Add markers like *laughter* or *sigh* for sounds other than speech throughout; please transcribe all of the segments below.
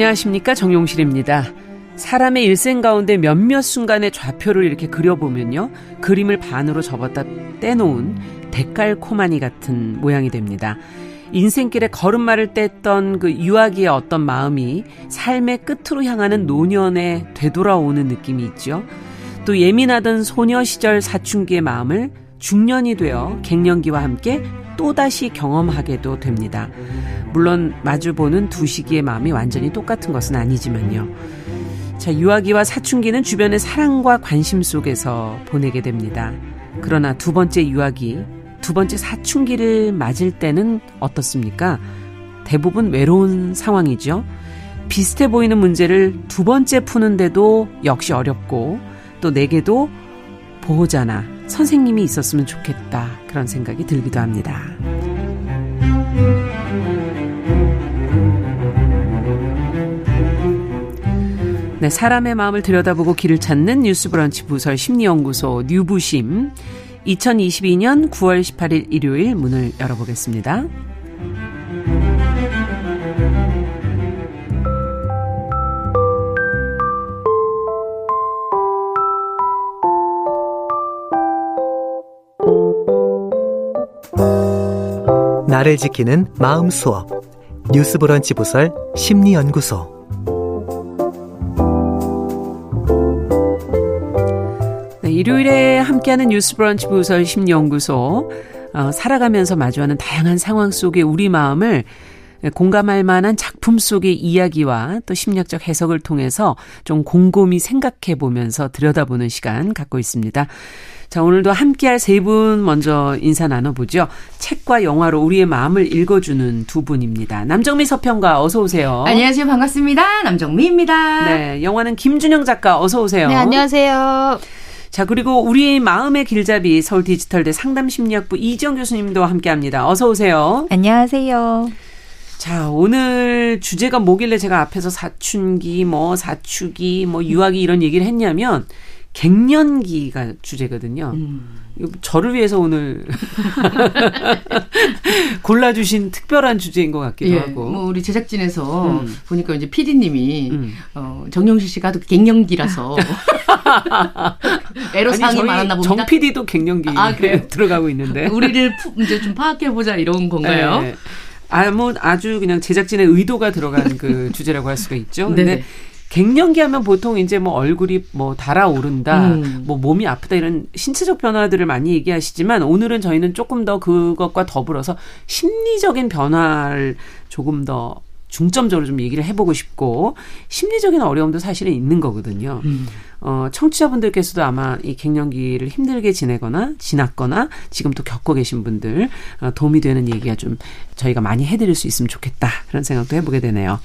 안녕하십니까 정용실입니다. 사람의 일생 가운데 몇몇 순간의 좌표를 이렇게 그려보면요. 그림을 반으로 접었다 떼놓은 데칼코마니 같은 모양이 됩니다. 인생길에 걸음마를 뗐던 그 유아기의 어떤 마음이 삶의 끝으로 향하는 노년에 되돌아오는 느낌이 있죠. 또 예민하던 소녀 시절 사춘기의 마음을 중년이 되어 갱년기와 함께 또다시 경험하게도 됩니다. 물론 마주보는 두 시기의 마음이 완전히 똑같은 것은 아니지만요. 자, 유아기와 사춘기는 주변의 사랑과 관심 속에서 보내게 됩니다. 그러나 두 번째 유아기, 두 번째 사춘기를 맞을 때는 어떻습니까? 대부분 외로운 상황이죠. 비슷해 보이는 문제를 두 번째 푸는데도 역시 어렵고 또 내게도 보호자나 선생님이 있었으면 좋겠다. 그런 생각이 들기도 합니다. 네, 사람의 마음을 들여다보고 길을 찾는 뉴스브런치 부설 심리연구소 뉴부심 2022년 9월 18일 일요일 문을 열어보겠습니다. 나를 지키는 마음 수업. 뉴스 브런치 부설 심리 연구소. 네, 일요일에 함께하는 뉴스 브런치 부설 심리 연구소. 어, 살아가면서 마주하는 다양한 상황 속의 우리 마음을 공감할 만한 작품 속의 이야기와 또 심리학적 해석을 통해서 좀 곰곰이 생각해 보면서 들여다보는 시간 갖고 있습니다. 자, 오늘도 함께할 세 분 먼저 인사 나눠보죠. 책과 영화로 우리의 마음을 읽어주는 두 분입니다. 남정미 서평가 어서 오세요. 안녕하세요. 반갑습니다. 남정미입니다. 네, 영화는 김준영 작가 어서 오세요. 네, 안녕하세요. 자, 그리고 우리의 마음의 길잡이 서울 디지털대 상담심리학부 이정 교수님도 함께 합니다. 어서 오세요. 안녕하세요. 자, 오늘 주제가 뭐길래 제가 앞에서 사춘기, 뭐 사춘기, 뭐 유아기 이런 얘기를 했냐면 갱년기가 주제거든요. 음. 저를 위해서 오늘 *laughs* 골라주신 특별한 주제인 것 같기도 예, 하고. 뭐 우리 제작진에서 음. 보니까 이제 PD님이 음. 어, 정영실 씨가 또 갱년기라서 *laughs* 애로사항이 많았나 봅니다. 정 PD도 갱년기 아, *laughs* 들어가고 있는데 우리를 이제 좀 파악해 보자 이런 건가요? 네. 아무 아주 그냥 제작진의 의도가 들어간 그 주제라고 할 수가 있죠. 근데 갱년기 하면 보통 이제 뭐 얼굴이 뭐 달아오른다, 음. 뭐 몸이 아프다 이런 신체적 변화들을 많이 얘기하시지만 오늘은 저희는 조금 더 그것과 더불어서 심리적인 변화를 조금 더 중점적으로 좀 얘기를 해보고 싶고 심리적인 어려움도 사실은 있는 거거든요. 음. 어, 청취자분들께서도 아마 이 갱년기를 힘들게 지내거나 지났거나 지금 또 겪고 계신 분들 어, 도움이 되는 얘기가 좀 저희가 많이 해드릴 수 있으면 좋겠다 그런 생각도 해보게 되네요.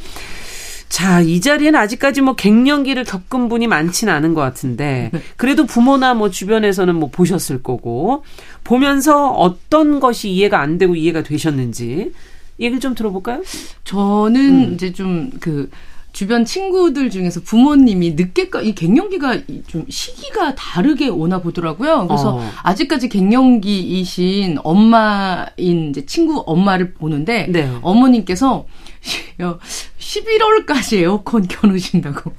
자, 이 자리에는 아직까지 뭐 갱년기를 겪은 분이 많지는 않은 것 같은데, 그래도 부모나 뭐 주변에서는 뭐 보셨을 거고, 보면서 어떤 것이 이해가 안 되고 이해가 되셨는지, 얘기를 좀 들어볼까요? 저는 음. 이제 좀 그, 주변 친구들 중에서 부모님이 늦게까지 이 갱년기가 좀 시기가 다르게 오나 보더라고요. 그래서 어. 아직까지 갱년기이신 엄마인 이제 친구 엄마를 보는데 네. 어머님께서 11월까지 에어컨 켜놓으신다고.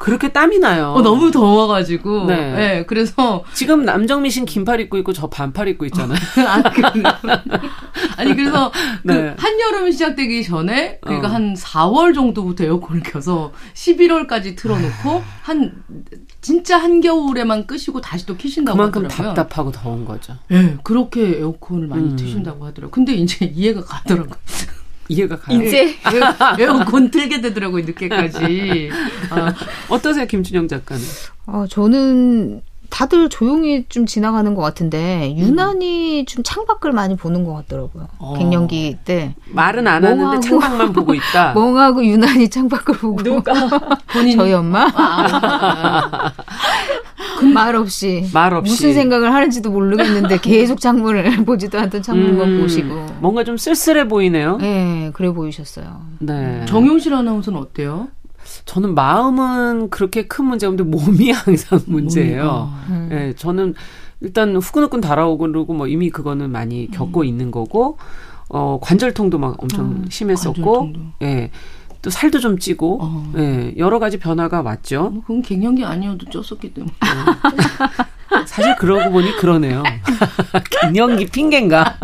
그렇게 땀이 나요. 어, 너무 더워가지고. 네. 네. 그래서. 지금 남정미 씨는 긴팔 입고 있고 저 반팔 입고 있잖아요. *laughs* 아, 그, 아니, 그래서 그 *laughs* 네. 그 한여름 시작되기 전에, 그러니까 어. 한 4월 정도부터 에어컨을 켜서 11월까지 틀어놓고, 한, 진짜 한겨울에만 끄시고 다시 또 키신다고 그만큼 하더라고요. 답답하고 더운 거죠. 예, 네, 그렇게 에어컨을 많이 음. 트신다고 하더라고요. 근데 이제 이해가 가더라고요. *laughs* 이해가 가요. 이제 에어컨 틀게 되더라고요 늦게까지. 아, 어떠세요 김준영 작가는? 아 저는 다들 조용히 좀 지나가는 것 같은데 유난히 음. 좀 창밖을 많이 보는 것 같더라고요. 어. 갱년기 때 말은 안 멍하고, 하는데 창밖만 보고 있다. *laughs* 멍하고 유난히 창밖을 보고 누가 본인 *laughs* 저희 엄마 아. *laughs* 말 없이 말 없이 무슨 생각을 하는지도 모르겠는데 *laughs* 계속 창문을 *laughs* 보지도 않던 창문만 음. 보시고 뭔가 좀 쓸쓸해 보이네요. 네, 그래 보이셨어요. 네. 정용실 아나운서는 어때요? 저는 마음은 그렇게 큰 문제가 없는데 몸이 *laughs* 항상 문제예요. 음. 네, 저는 일단 후끈후끈 달아오고 그러고 뭐 이미 그거는 많이 겪고 음. 있는 거고 어 관절통도 막 엄청 아, 심했었고 예. 또 살도 좀 찌고 어. 예, 여러 가지 변화가 왔죠. 뭐 그건 갱년기 아니어도 쪘었기 때문에. 사실 그러고 보니 그러네요. *laughs* 갱년기 핑계인가?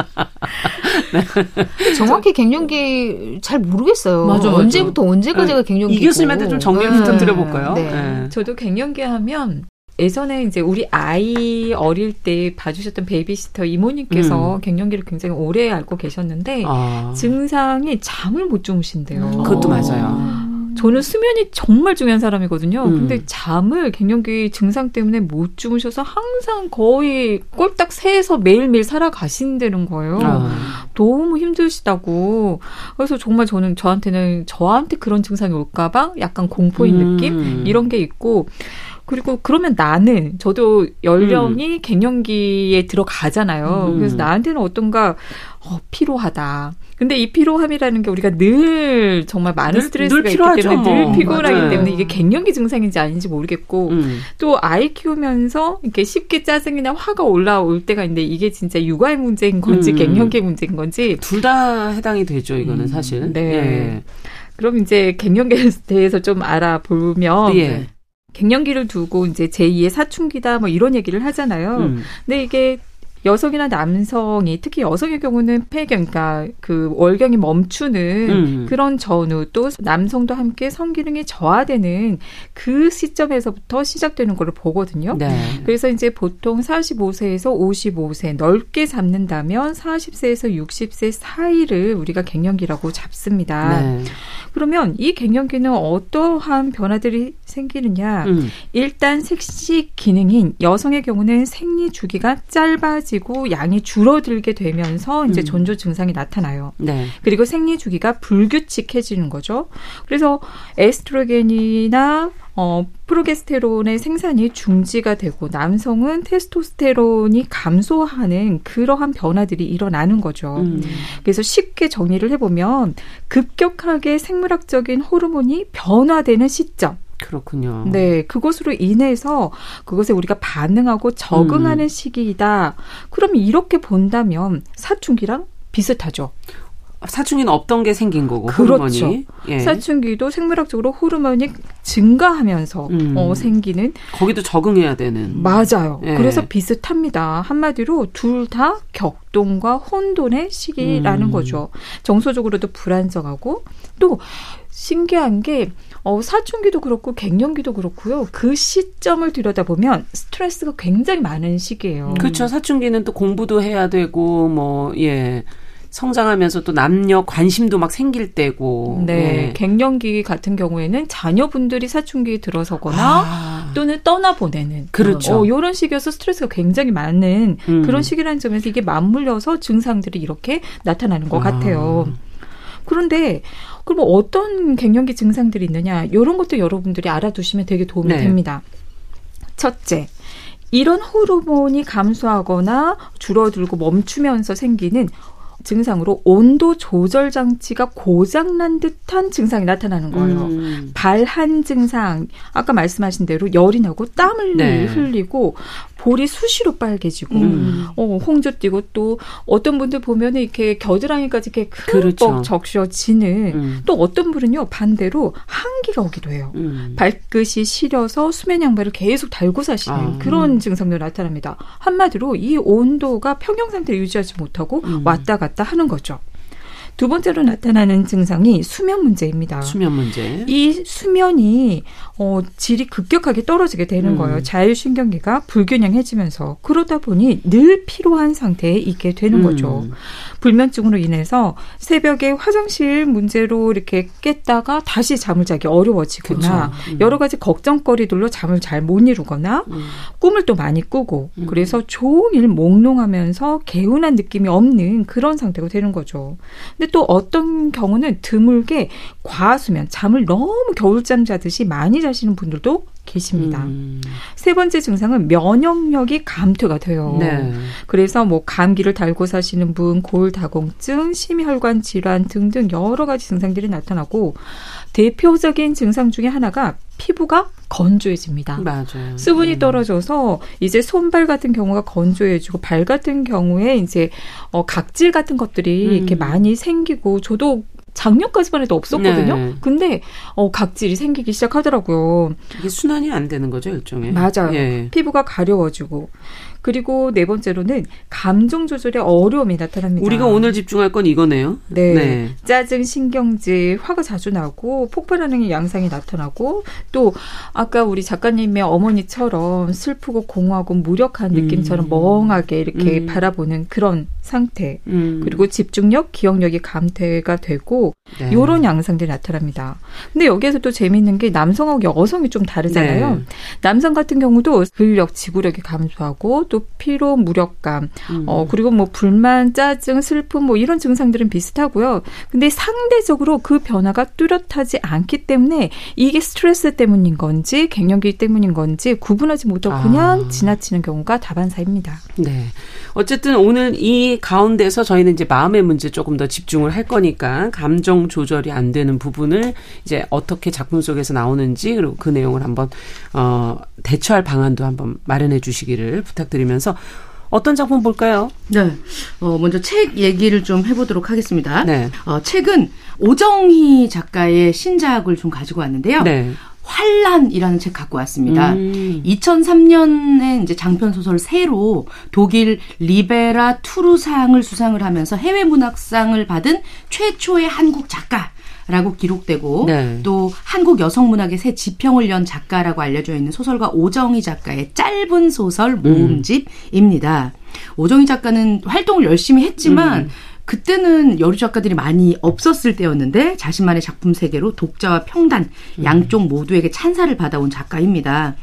정확히 갱년기 잘 모르겠어요. 맞아, 언제부터 언제까지가 네. 갱년기? 이 교수님한테 좀 정리를 네. 부탁드려볼까요? 네. 네. 저도 갱년기 하면 예전에 이제 우리 아이 어릴 때 봐주셨던 베이비시터 이모님께서 음. 갱년기를 굉장히 오래 앓고 계셨는데 아. 증상이 잠을 못 주무신대요. 음. 그것도 맞아요. 저는 수면이 정말 중요한 사람이거든요. 음. 근데 잠을 갱년기 증상 때문에 못 주무셔서 항상 거의 꼴딱 새에서 매일매일 살아가신다는 거예요. 아. 너무 힘드시다고. 그래서 정말 저는 저한테는 저한테 그런 증상이 올까봐 약간 공포인 음. 느낌? 이런 게 있고 그리고 그러면 나는 저도 연령이 음. 갱년기에 들어가잖아요. 음. 그래서 나한테는 어떤가 어, 피로하다. 근데 이 피로함이라는 게 우리가 늘 정말 많은 늘, 스트레스가 늘 있기 때문에 늘 뭐. 피곤하기 맞아요. 때문에 이게 갱년기 증상인지 아닌지 모르겠고 음. 또 아이 키우면서 이렇게 쉽게 짜증이나 화가 올라올 때가 있는데 이게 진짜 육아의 문제인 건지 음. 갱년기 문제인 건지 둘 다 해당이 되죠. 이거는 음. 사실. 네. 예. 그럼 이제 갱년기에 *laughs* 대해서 좀 알아보면 예. 갱년기를 두고 이제 제2의 사춘기다 뭐 이런 얘기를 하잖아요. 음. 근데 이게 여성이나 남성이 특히 여성의 경우는 폐경, 그러니까 그 월경이 멈추는 음. 그런 전후 또 남성도 함께 성기능이 저하되는 그 시점에서부터 시작되는 걸로 보거든요. 네. 그래서 이제 보통 45세에서 55세 넓게 잡는다면 40세에서 60세 사이를 우리가 갱년기라고 잡습니다. 네. 그러면 이 갱년기는 어떠한 변화들이 생기느냐? 음. 일단 색시 기능인 여성의 경우는 생리 주기가 짧아지 고 양이 줄어들게 되면서 이제 음. 전조 증상이 나타나요. 네. 그리고 생리 주기가 불규칙해지는 거죠. 그래서 에스트로겐이나 어, 프로게스테론의 생산이 중지가 되고 남성은 테스토스테론이 감소하는 그러한 변화들이 일어나는 거죠. 음. 그래서 쉽게 정리를 해보면 급격하게 생물학적인 호르몬이 변화되는 시점. 그렇군요. 네, 그것으로 인해서 그것에 우리가 반응하고 적응하는 음. 시기이다. 그럼 이렇게 본다면 사춘기랑 비슷하죠. 사춘기는 없던 게 생긴 거고 그렇죠. 호르몬이 예. 사춘기도 생물학적으로 호르몬이 증가하면서 음. 어, 생기는 거기도 적응해야 되는 맞아요. 예. 그래서 비슷합니다. 한마디로 둘 다 격동과 혼돈의 시기라는 음. 거죠. 정서적으로도 불안정하고 또 신기한 게 어, 사춘기도 그렇고 갱년기도 그렇고요. 그 시점을 들여다보면 스트레스가 굉장히 많은 시기예요. 그렇죠. 사춘기는 또 공부도 해야 되고 뭐 예. 성장하면서 또 남녀 관심도 막 생길 때고. 네. 네. 갱년기 같은 경우에는 자녀분들이 사춘기에 들어서거나 아. 또는 떠나보내는. 그렇죠. 어, 이런 시기여서 스트레스가 굉장히 많은 음. 그런 시기라는 점에서 이게 맞물려서 증상들이 이렇게 나타나는 것 아. 같아요. 그런데 그럼 어떤 갱년기 증상들이 있느냐? 이런 것도 여러분들이 알아두시면 되게 도움이 네. 됩니다. 첫째, 이런 호르몬이 감소하거나 줄어들고 멈추면서 생기는 증상으로 온도 조절 장치가 고장난 듯한 증상이 나타나는 거예요. 음. 발한 증상, 아까 말씀하신 대로 열이 나고 땀을 네. 흘리고 볼이 수시로 빨개지고 음. 어, 홍조 띄고 또 어떤 분들 보면은 이렇게 겨드랑이까지 이렇게 흠뻑 그렇죠. 적셔지는 음. 또 어떤 분은요 반대로 한기가 오기도 해요. 음. 발끝이 시려서 수면 양말을 계속 달고 사시는 아. 그런 증상도 나타납니다. 한마디로 이 온도가 평형 상태를 유지하지 못하고 음. 왔다 갔다 하는 거죠. 두 번째로 나타나는 증상이 수면 문제입니다. 수면 문제. 이 수면이 어, 질이 급격하게 떨어지게 되는 음. 거예요. 자율신경계가 불균형해지면서 그러다 보니 늘 피로한 상태에 있게 되는 음. 거죠. 불면증으로 인해서 새벽에 화장실 문제로 이렇게 깼다가 다시 잠을 자기 어려워지거나 음. 여러 가지 걱정거리들로 잠을 잘 못 이루거나 음. 꿈을 또 많이 꾸고 음. 그래서 종일 몽롱하면서 개운한 느낌이 없는 그런 상태가 되는 거죠. 근데 또 어떤 경우는 드물게 과수면 잠을 너무 겨울잠 자듯이 많이 자시는 분들도 계십니다. 음. 세 번째 증상은 면역력이 감퇴가 돼요. 네. 그래서 뭐 감기를 달고 사시는 분, 골다공증, 심혈관 질환 등등 여러 가지 증상들이 나타나고 대표적인 증상 중에 하나가 피부가 건조해집니다. 맞아요. 수분이 음. 떨어져서 이제 손발 같은 경우가 건조해지고 발 같은 경우에 이제 어 각질 같은 것들이 음. 이렇게 많이 생기고 저도 작년까지만 해도 없었거든요. 네. 근데 어 각질이 생기기 시작하더라고요. 이게 순환이 안 되는 거죠, 일종의. 맞아요. 예. 피부가 가려워지고 그리고 네 번째로는 감정 조절에 어려움이 나타납니다. 우리가 오늘 집중할 건 이거네요. 네. 네. 짜증, 신경질, 화가 자주 나고 폭발하는 양상이 나타나고 또 아까 우리 작가님의 어머니처럼 슬프고 공허하고 무력한 느낌처럼 음. 멍하게 이렇게 음. 바라보는 그런 상태. 음. 그리고 집중력, 기억력이 감퇴가 되고 네. 요런 양상들이 나타납니다. 근데 여기에서 또 재미있는 게 남성하고 여성이 좀 다르잖아요. 네. 남성 같은 경우도 근력, 지구력이 감소하고 또 피로, 무력감, 음. 어 그리고 뭐 불만, 짜증, 슬픔 뭐 이런 증상들은 비슷하고요. 근데 상대적으로 그 변화가 뚜렷하지 않기 때문에 이게 스트레스 때문인 건지 갱년기 때문인 건지 구분하지 못하고 그냥 아. 지나치는 경우가 다반사입니다. 네. 어쨌든 오늘 이 가운데서 저희는 이제 마음의 문제 조금 더 집중을 할 거니까 감정 조절이 안 되는 부분을 이제 어떻게 작품 속에서 나오는지 그리고 그 내용을 한번 어 대처할 방안도 한번 마련해 주시기를 부탁드리면서 어떤 작품 볼까요? 네. 어, 먼저 책 얘기를 좀 해보도록 하겠습니다. 네. 어, 책은 오정희 작가의 신작을 좀 가지고 왔는데요. 네. 환란이라는 책 갖고 왔습니다. 음. 2003년에 이제 장편 소설 새로 독일 리베라 투르상을 수상을 하면서 해외 문학상을 받은 최초의 한국 작가. 라고 기록되고 네. 또 한국 여성 문학의 새 지평을 연 작가라고 알려져 있는 소설가 오정희 작가의 짧은 소설 모음집입니다. 음. 오정희 작가는 활동을 열심히 했지만 음. 그때는 여류 작가들이 많이 없었을 때였는데 자신만의 작품 세계로 독자와 평단 음. 양쪽 모두에게 찬사를 받아온 작가입니다.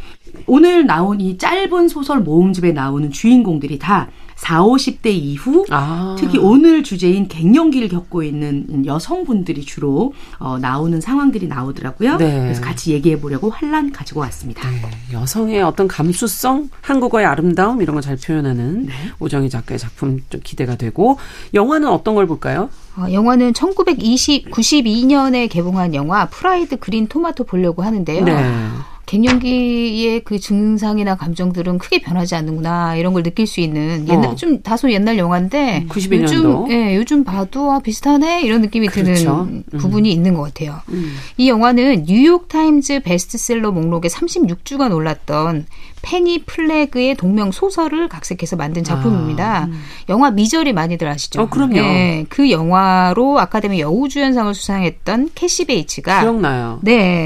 오늘 나온 이 짧은 소설 모음집에 나오는 주인공들이 다 4, 50대 이후 아. 특히 오늘 주제인 갱년기를 겪고 있는 여성분들이 주로 어, 나오는 상황들이 나오더라고요. 네. 그래서 같이 얘기해 보려고 환란 가지고 왔습니다. 네. 여성의 어떤 감수성, 한국어의 아름다움 이런 걸 잘 표현하는 네. 오정희 작가의 작품 좀 기대가 되고 영화는 어떤 걸 볼까요? 어, 영화는 1920 92년에 개봉한 영화 Fried Green 토마토 보려고 하는데요. 네. 갱년기의 그 증상이나 감정들은 크게 변하지 않는구나 이런 걸 느낄 수 있는 옛날 어. 좀 다소 옛날 영화인데 91년도. 요즘 예, 요즘 봐도 아, 비슷하네 이런 느낌이 그렇죠. 드는 음. 부분이 있는 것 같아요. 음. 이 영화는 뉴욕 타임즈 베스트셀러 목록에 36주간 올랐던 패니 플래그의 동명 소설을 각색해서 만든 작품입니다. 아, 음. 영화 Misery 많이들 아시죠? 어, 그럼요. 네, 그 영화로 아카데미 여우주연상을 수상했던 캐시 베이츠가 기억나요. 네.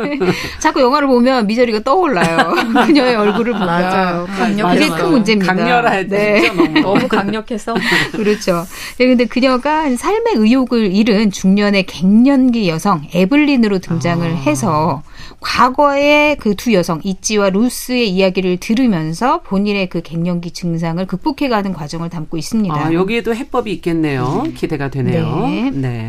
*laughs* 자꾸 영화를 보면 Misery가 떠올라요. *laughs* 그녀의 얼굴을 보면. 맞아요. 그게 큰 문제입니다. 강렬해. 네. 너무, *laughs* 너무 강력해서. 그렇죠. 네, 근데 그녀가 삶의 의욕을 잃은 중년의 갱년기 여성 에블린으로 등장을 아. 해서 과거의 그 두 여성 이지와 루스의 이야기를 들으면서 본인의 그 갱년기 증상을 극복해가는 과정을 담고 있습니다. 아, 여기에도 해법이 있겠네요. 네. 기대가 되네요. 네. 네.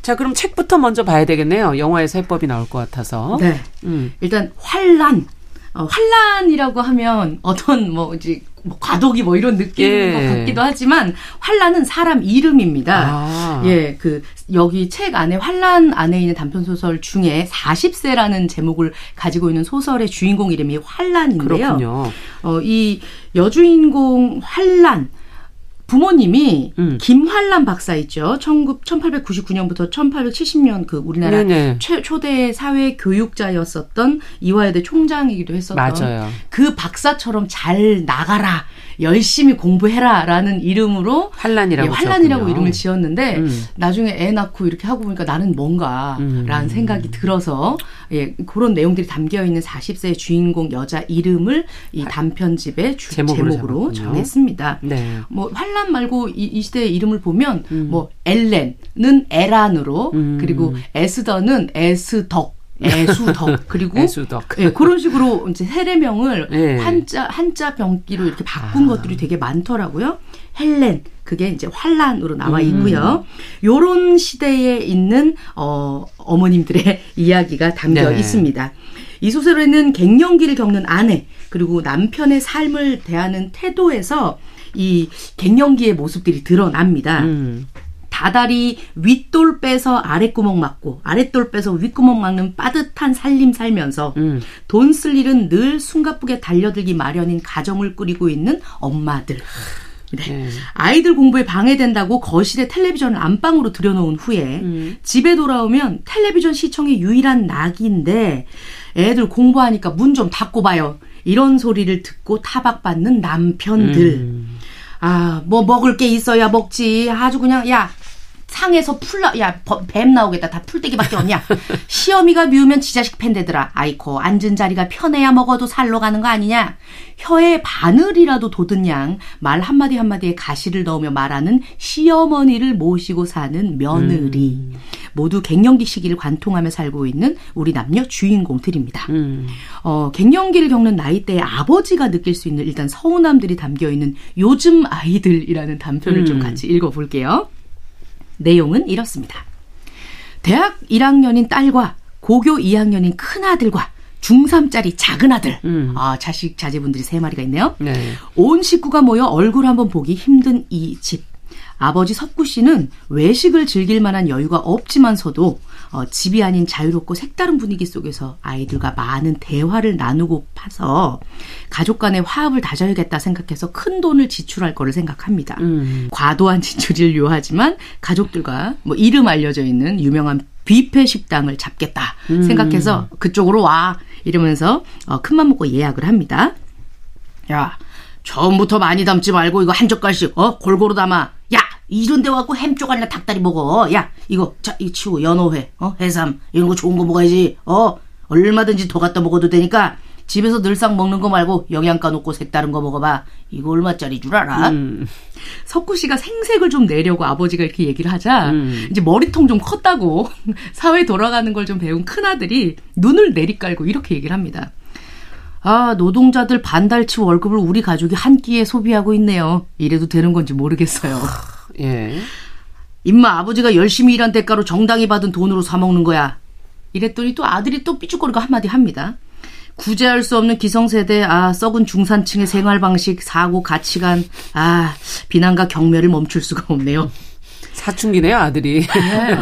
자, 그럼 책부터 먼저 봐야 되겠네요. 영화에서 해법이 나올 것 같아서. 네. 음. 일단 환란. 어, 환란이라고 하면 어떤 뭐 이제 뭐 과도기 뭐 이런 느낌 예. 것 같기도 하지만 환란은 사람 이름입니다. 아. 예, 그 여기 책 안에 환란 안에 있는 단편 소설 중에 40세라는 제목을 가지고 있는 소설의 주인공 이름이 환란인데요. 그렇군요. 어, 이 여주인공 환란 부모님이 음. 김환란 박사 있죠. 1899년부터 1870년 그 우리나라 최, 초대 사회 교육자였었던 이화여대 총장이기도 했었던 맞아요. 그 박사처럼 잘 나가라. 열심히 공부해라라는 이름으로 환란이라고 예, 환란이라고 이름을 지었는데 음. 나중에 애 낳고 이렇게 하고 보니까 나는 뭔가라는 음. 생각이 들어서 예, 그런 내용들이 담겨 있는 40세 주인공 여자 이름을 이 단편집의 주, 제목으로, 제목으로 정했습니다. 네. 뭐 환란 말고 이, 이 시대의 이름을 보면 음. 뭐 엘렌은 에란으로 음. 그리고 에스더는 에스덕 애수덕 *laughs* 그리고 애수덕. 예, 그런 식으로 이제 세례명을 네. 한자 한자 병기로 이렇게 바꾼 아. 것들이 되게 많더라고요. 헬렌 그게 이제 환란으로 나와 음. 있고요. 음. 요런 시대에 있는 어 어머님들의 *laughs* 이야기가 담겨 네. 있습니다. 이 소설에는 갱년기를 겪는 아내 그리고 남편의 삶을 대하는 태도에서 이 갱년기의 모습들이 드러납니다. 음. 다달이 윗돌 빼서 아랫구멍 막고 아랫돌 빼서 윗구멍 막는 빠듯한 살림 살면서 음. 돈쓸 일은 늘 숨가쁘게 달려들기 마련인 가정을 꾸리고 있는 엄마들. 네. 네. 아이들 공부에 방해된다고 거실에 텔레비전을 안방으로 들여놓은 후에 음. 집에 돌아오면 텔레비전 시청이 유일한 낙인데 애들 공부하니까 문 좀 닫고 봐요. 이런 소리를 듣고 타박받는 남편들. 음. 아, 뭐 먹을 게 있어야 먹지. 아주 그냥 야 상에서 풀라 야 뱀 나오겠다 다 풀떼기밖에 없냐 *laughs* 시어미가 미우면 지 자식 팬데더라 아이코 앉은 자리가 편해야 먹어도 살로 가는 거 아니냐 혀에 바늘이라도 돋은 양 말 한마디 한마디에 가시를 넣으며 말하는 시어머니를 모시고 사는 며느리 음. 모두 갱년기 시기를 관통하며 살고 있는 우리 남녀 주인공들입니다. 음. 어, 갱년기를 겪는 나이대의 아버지가 느낄 수 있는 일단 서운함들이 담겨 있는 요즘 아이들이라는 단편을 음. 좀 같이 읽어볼게요. 내용은 이렇습니다. 대학 1학년인 딸과 고교 2학년인 큰아들과 중3짜리 작은 아들. 음. 아, 자식, 자제분들이 세 마리가 있네요. 네. 온 식구가 모여 얼굴 한번 보기 힘든 이 집. 아버지 석구 씨는 외식을 즐길 만한 여유가 없지만서도 어, 집이 아닌 자유롭고 색다른 분위기 속에서 아이들과 많은 대화를 나누고 파서 가족 간의 화합을 다져야겠다 생각해서 큰 돈을 지출할 거를 생각합니다. 음. 과도한 *laughs* 지출을 요하지만 가족들과 뭐 이름 알려져 있는 유명한 뷔페 식당을 잡겠다 음. 생각해서 그쪽으로 와 이러면서 어, 큰맘 먹고 예약을 합니다. 야 처음부터 많이 담지 말고 이거 한 젓갈씩 어 골고루 담아. 야 이런 데 와갖고 햄 쪼가리나 닭다리 먹어. 야, 이거, 자, 이거 치우고 연어회, 어, 해삼, 이런 거 좋은 거 먹어야지. 어, 얼마든지 더 갖다 먹어도 되니까 집에서 늘상 먹는 거 말고 영양가 높고 색다른 거 먹어봐. 이거 얼마짜리 줄 알아? 음. 석구 씨가 생색을 좀 내려고 아버지가 이렇게 얘기를 하자 음. 이제 머리통 좀 컸다고 *laughs* 사회 돌아가는 걸 좀 배운 큰 아들이 눈을 내리깔고 이렇게 얘기를 합니다. 아, 노동자들 반달치 월급을 우리 가족이 한 끼에 소비하고 있네요. 이래도 되는 건지 모르겠어요. 예. 임마 아버지가 열심히 일한 대가로 정당히 받은 돈으로 사 먹는 거야. 이랬더니 또 아들이 또 삐죽거리고 한마디 합니다. 구제할 수 없는 기성세대, 아, 썩은 중산층의 생활 방식, 사고, 가치관, 아, 비난과 경멸을 멈출 수가 없네요. 사춘기네요, 아들이. 네.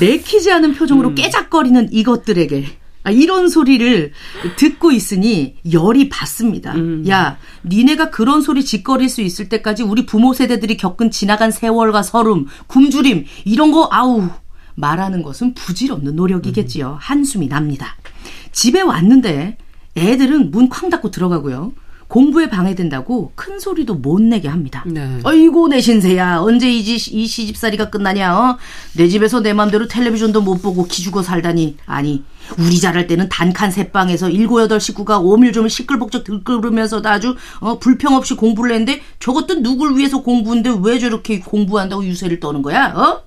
*laughs* 내키지 않은 표정으로 음. 깨작거리는 이것들에게 아, 이런 소리를 듣고 있으니 열이 받습니다. 음. 야, 니네가 그런 소리 짓거릴 수 있을 때까지 우리 부모 세대들이 겪은 지나간 세월과 서름, 굶주림 이런 거 아우 말하는 것은 부질없는 노력이겠지요. 음. 한숨이 납니다. 집에 왔는데 애들은 문 쾅 닫고 들어가고요. 공부에 방해된다고 큰 소리도 못 내게 합니다. 네. 어이고 내 신세야 언제 이, 지, 이 시집살이가 끝나냐 어? 내 집에서 내 맘대로 텔레비전도 못 보고 기죽어 살다니 아니 우리 자랄 때는 단칸 새방에서 일곱 여덟 식구가 오밀조밀 시끌벅적 들끓으면서도 아주 어, 불평 없이 공부를 했는데 저것도 누굴 위해서 공부인데 왜 저렇게 공부한다고 유세를 떠는 거야 어?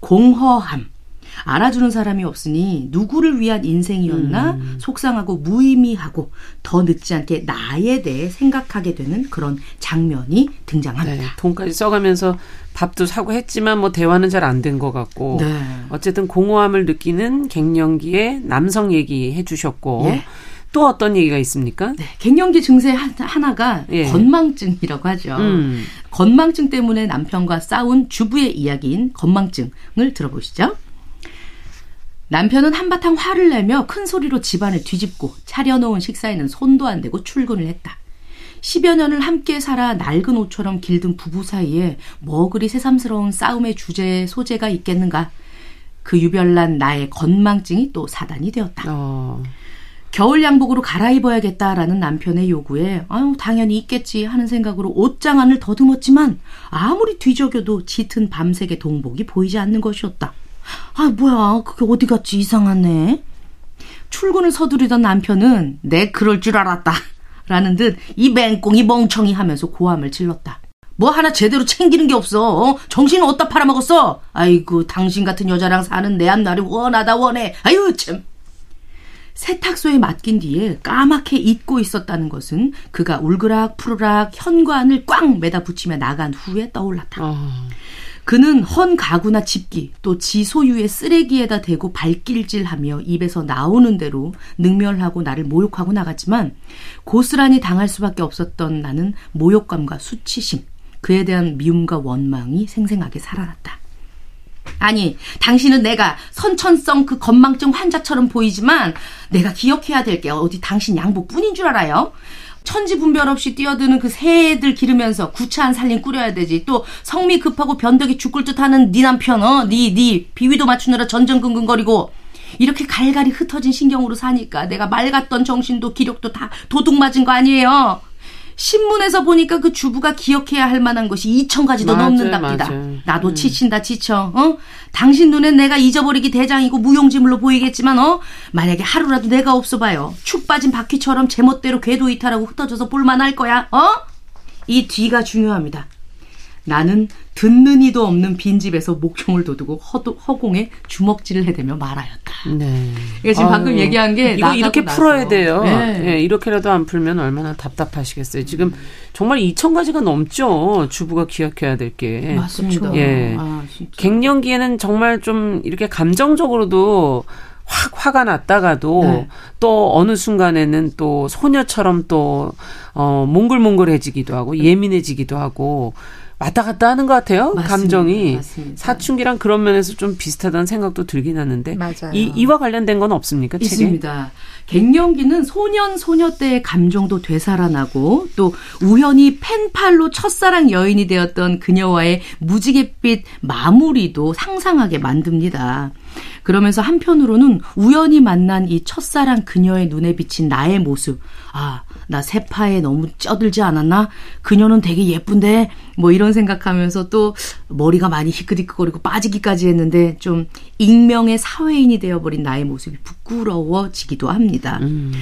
공허함 알아주는 사람이 없으니 누구를 위한 인생이었나 음. 속상하고 무의미하고 더 늦지 않게 나에 대해 생각하게 되는 그런 장면이 등장합니다. 네, 돈까지 써가면서 밥도 사고 했지만 뭐 대화는 잘 안 된 것 같고 네. 어쨌든 공허함을 느끼는 갱년기에 남성 얘기 해주셨고 예. 또 어떤 얘기가 있습니까? 네, 갱년기 증세 하나가 예. 건망증이라고 하죠. 음. 건망증 때문에 남편과 싸운 주부의 이야기인 건망증을 들어보시죠. 남편은 한바탕 화를 내며 큰 소리로 집안을 뒤집고 차려놓은 식사에는 손도 안 대고 출근을 했다. 10여 년을 함께 살아 낡은 옷처럼 길든 부부 사이에 뭐 그리 새삼스러운 싸움의 주제 소재가 있겠는가. 그 유별난 나의 건망증이 또 사단이 되었다. 어. 겨울 양복으로 갈아입어야겠다라는 남편의 요구에 아유 당연히 있겠지 하는 생각으로 옷장 안을 더듬었지만 아무리 뒤적여도 짙은 밤색의 동복이 보이지 않는 것이었다. 아, 뭐야. 그게 어디 갔지? 이상하네. 출근을 서두르던 남편은 내 그럴 줄 알았다. 라는 듯 이 맹꽁이 멍청이 하면서 고함을 질렀다. 뭐 하나 제대로 챙기는 게 없어. 어? 정신은 어디다 팔아먹었어? 아이고 당신 같은 여자랑 사는 내 앞날이 원하다 원해. 아유 참. 세탁소에 맡긴 뒤에 까맣게 잊고 있었다는 것은 그가 울그락 푸르락 현관을 꽝 매다 붙이며 나간 후에 떠올랐다. 어. 그는 헌 가구나 집기 또 지 소유의 쓰레기에다 대고 발길질하며 입에서 나오는 대로 능멸하고 나를 모욕하고 나갔지만 고스란히 당할 수밖에 없었던 나는 모욕감과 수치심 그에 대한 미움과 원망이 생생하게 살아났다. 아니, 당신은 내가 선천성 그 건망증 환자처럼 보이지만 내가 기억해야 될 게 어디 당신 양보뿐인 줄 알아요? 천지 분별 없이 뛰어드는 그 새들 기르면서 구차한 살림 꾸려야 되지. 또 성미 급하고 변덕이 죽을 듯 하는 네 남편 어네네 네 비위도 맞추느라 전전긍긍거리고 이렇게 갈갈이 흩어진 신경으로 사니까 내가 맑았던 정신도 기력도 다 도둑 맞은 거 아니에요. 신문에서 보니까 그 주부가 기억해야 할 만한 것이 2천 가지도 맞아, 넘는답니다. 맞아. 나도 음. 지친다 지쳐. 어? 당신 눈엔 내가 잊어버리기 대장이고 무용지물로 보이겠지만 어? 만약에 하루라도 내가 없어 봐요. 축 빠진 바퀴처럼 제멋대로 궤도 이탈하고 흩어져서 볼만할 거야. 어? 이 뒤가 중요합니다. 나는 듣는 이도 없는 빈집에서 목총을 돋우고 허도, 허공에 주먹질을 해대며 말하였다. 네. 이게 지금 아유, 방금 얘기한 게 이거 이렇게 나서. 풀어야 돼요. 네. 네. 이렇게라도 안 풀면 얼마나 답답하시겠어요. 지금 정말 2천 가지가 넘죠. 주부가 기억해야 될 게. 맞습니다. 예. 아, 갱년기에는 정말 좀 이렇게 감정적으로도 확 화가 났다가도 네. 또 어느 순간에는 또 소녀처럼 또 어, 몽글몽글해지기도 하고 예민해지기도 하고 왔다 갔다 하는 것 같아요. 맞습니다. 감정이 맞습니다. 사춘기랑 그런 면에서 좀 비슷하다는 생각도 들긴 하는데 맞아요. 이 이와 관련된 건 없습니까? 있습니다. 갱년기는 소년 소녀 때의 감정도 되살아나고 또 우연히 펜팔로 첫사랑 여인이 되었던 그녀와의 무지갯빛 마무리도 상상하게 만듭니다. 그러면서 한편으로는 우연히 만난 이 첫사랑 그녀의 눈에 비친 나의 모습. 아, 나 세파에 너무 쪄들지 않았나? 그녀는 되게 예쁜데? 뭐 이런 생각하면서 또 머리가 많이 희끗희끗거리고 빠지기까지 했는데 좀 익명의 사회인이 되어버린 나의 모습이 부끄러워지기도 합니다. 음.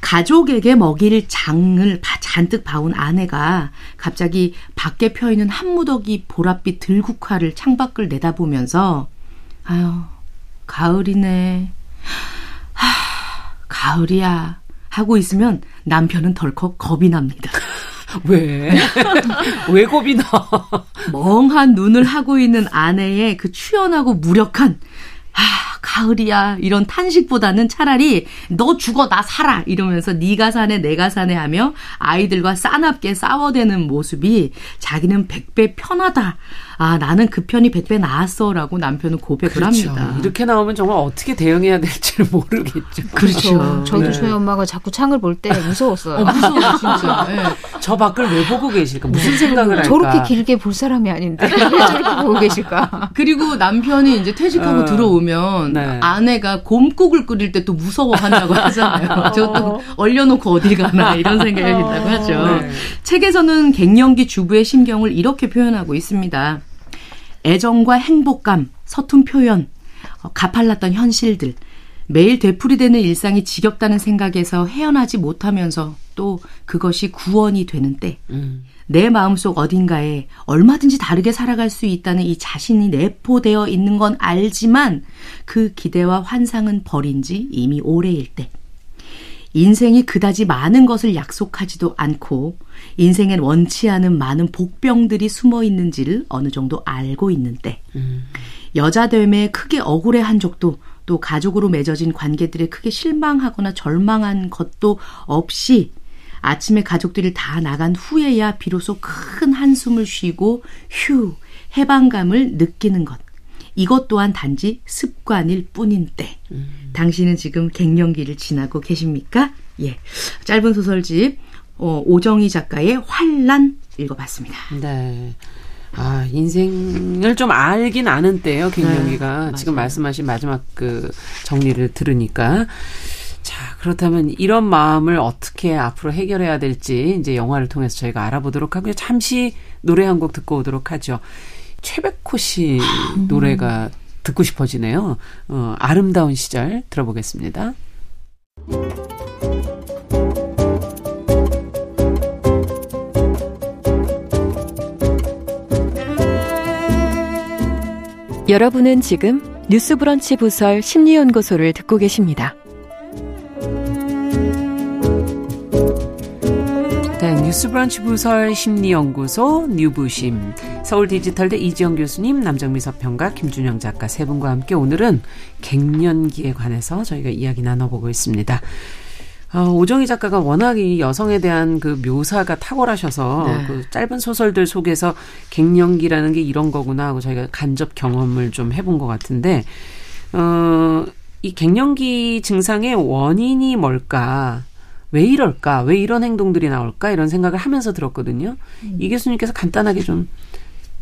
가족에게 먹일 장을 잔뜩 봐온 아내가 갑자기 밖에 펴 있는 한 무더기 보랏빛 들국화를 창밖을 내다보면서 아유 가을이네. 하, 가을이야. 하고 있으면 남편은 덜컥 겁이 납니다. *laughs* 왜? *laughs* 왜 겁이 나? *laughs* 멍한 눈을 하고 있는 아내의 그 추연하고 무력한 아, 가을이야. 이런 탄식보다는 차라리 너 죽어 나 살아 이러면서 네가 사네 내가 사네 하며 아이들과 싸납게 싸워대는 모습이 자기는 백배 편하다. 아, 나는 그 편이 100배 나았어라고 남편은 고백을 그렇죠. 합니다. 이렇게 나오면 정말 어떻게 대응해야 될지를 *laughs* 모르겠죠. 그렇죠. 저도 네. 저희 엄마가 자꾸 창을 볼 때 무서웠어요. 어, 무서워, 진짜. *laughs* 네. 저 밖을 왜 보고 계실까? 무슨 생각을 할까? 저렇게 길게 볼 사람이 아닌데 왜 저렇게 보고 계실까? *laughs* 그리고 남편이 이제 퇴직하고 어. 들어오면 네. 아내가 곰국을 끓일 때 또 무서워한다고 하잖아요. 저도 얼려놓고 어딜 가나 이런 생각이 든다고 하죠. 네. 책에서는 갱년기 주부의 심경을 이렇게 표현하고 있습니다. 애정과 행복감, 서툰 표현, 어, 가팔랐던 현실들, 매일 되풀이되는 일상이 지겹다는 생각에서 헤어나지 못하면서 또 그것이 구원이 되는 때, 음. 내 마음속 어딘가에 얼마든지 다르게 살아갈 수 있다는 이 자신이 내포되어 있는 건 알지만 그 기대와 환상은 버린 지 이미 오래일 때, 인생이 그다지 많은 것을 약속하지도 않고 인생엔 원치 않은 많은 복병들이 숨어 있는지를 어느 정도 알고 있는 때 음. 여자됨에 크게 억울해한 적도 또 가족으로 맺어진 관계들에 크게 실망하거나 절망한 것도 없이 아침에 가족들이 다 나간 후에야 비로소 큰 한숨을 쉬고 휴 해방감을 느끼는 것. 이것 또한 단지 습관일 뿐인 때. 음. 당신은 지금 갱년기를 지나고 계십니까? 예. 짧은 소설집, 어, 오정희 작가의 환란 읽어봤습니다. 네. 아, 인생을 좀 알긴 아는 때요, 갱년기가. 네, 지금 말씀하신 마지막 그 정리를 들으니까. 자, 그렇다면 이런 마음을 어떻게 앞으로 해결해야 될지 이제 영화를 통해서 저희가 알아보도록 하고요. 잠시 노래 한 곡 듣고 오도록 하죠. 최백호 씨 노래가 듣고 싶어지네요. 어, 아름다운 시절 들어보겠습니다. 여러분은 지금 뉴스브런치 부설 심리연구소를 듣고 계십니다. 뉴스브런치 부설 심리연구소 뉴부심 서울 디지털대 이지영 교수님 남정미 서평가 김준영 작가 세 분과 함께 오늘은 갱년기에 관해서 저희가 이야기 나눠보고 있습니다. 어, 오정희 작가가 워낙 이 여성에 대한 그 묘사가 탁월하셔서 네. 그 짧은 소설들 속에서 갱년기라는 게 이런 거구나 하고 저희가 간접 경험을 좀 해본 것 같은데 어, 이 갱년기 증상의 원인이 뭘까? 왜 이럴까? 왜 이런 행동들이 나올까? 이런 생각을 하면서 들었거든요. 음. 이 교수님께서 간단하게 좀,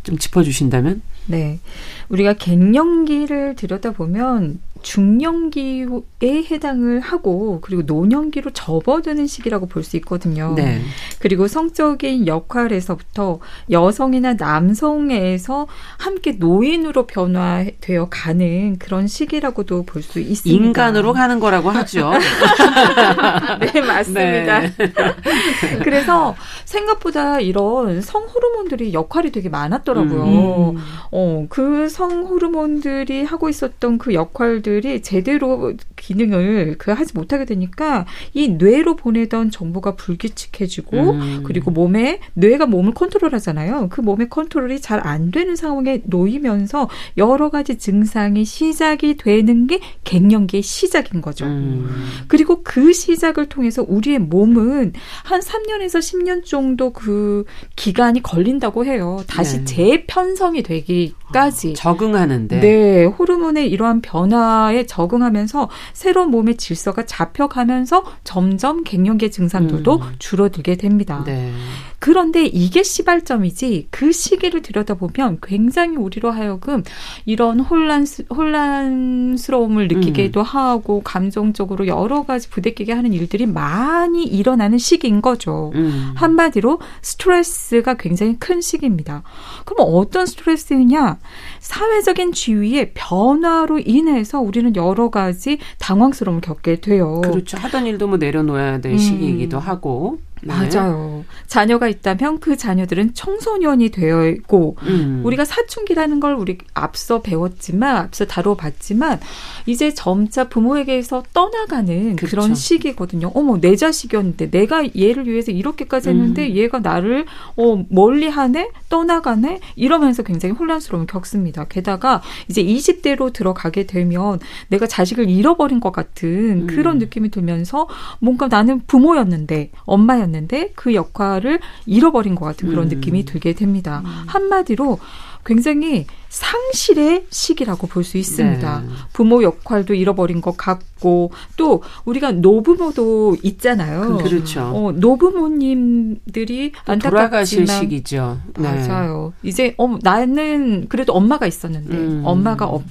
좀 짚어주신다면? 네. 우리가 갱년기를 들여다보면 중년기에 해당을 하고 그리고 노년기로 접어드는 시기라고 볼 수 있거든요. 네. 그리고 성적인 역할에서부터 여성이나 남성에서 함께 노인으로 변화되어 가는 그런 시기라고도 볼 수 있습니다. 인간으로 가는 거라고 하죠. *laughs* 네, 맞습니다. 네. *laughs* 그래서 생각보다 이런 성 호르몬들이 역할이 되게 많았더라고요. 음. 어, 그 성 호르몬들이 하고 있었던 그 역할 들이 제대로 기능을 그 하지 못하게 되니까 이 뇌로 보내던 정보가 불규칙해지고 음. 그리고 몸에 뇌가 몸을 컨트롤하잖아요. 그 몸의 컨트롤이 잘 안 되는 상황에 놓이면서 여러 가지 증상이 시작이 되는 게 갱년기의 시작인 거죠. 음. 그리고 그 시작을 통해서 우리의 몸은 한 3년에서 10년 정도 그 기간이 걸린다고 해요. 다시 네. 재편성이 되기 까지. 어, 적응하는데. 네. 호르몬의 이러한 변화에 적응하면서 새로운 몸의 질서가 잡혀가면서 점점 갱년기 증상들도 음. 줄어들게 됩니다. 네. 그런데 이게 시발점이지 그 시기를 들여다보면 굉장히 우리로 하여금 이런 혼란 혼란스러움을 느끼게도 음. 하고 감정적으로 여러 가지 부대끼게 하는 일들이 많이 일어나는 시기인 거죠. 음. 한마디로 스트레스가 굉장히 큰 시기입니다. 그럼 어떤 스트레스냐? 사회적인 지위의 변화로 인해서 우리는 여러 가지 당황스러움을 겪게 돼요. 그렇죠. 하던 일도 뭐 내려놓아야 될 음. 시기이기도 하고. 네. 맞아요. 자녀가 있다면 그 자녀들은 청소년이 되어 있고 음. 우리가 사춘기라는 걸 우리 앞서 배웠지만 앞서 다뤄봤지만 이제 점차 부모에게서 떠나가는 그렇죠. 그런 시기거든요. 어머 내 자식이었는데 내가 얘를 위해서 이렇게까지 했는데 음. 얘가 나를 어 멀리하네 떠나가네 이러면서 굉장히 혼란스러움을 겪습니다. 게다가 이제 20대로 들어가게 되면 내가 자식을 잃어버린 것 같은 음. 그런 느낌이 들면서 뭔가 나는 부모였는데 엄마였는데 역할이었는데 그 역할을 잃어버린 것 같은 그런 음. 느낌이 들게 됩니다. 음. 한마디로 굉장히 상실의 시기라고 볼 수 있습니다. 네. 부모 역할도 잃어버린 것 같고 또 우리가 노부모도 있잖아요. 그렇죠. 어, 노부모님들이 돌아가실 시기죠. 네. 맞아요. 이제 어, 나는 그래도 엄마가 있었는데 음. 엄마가 없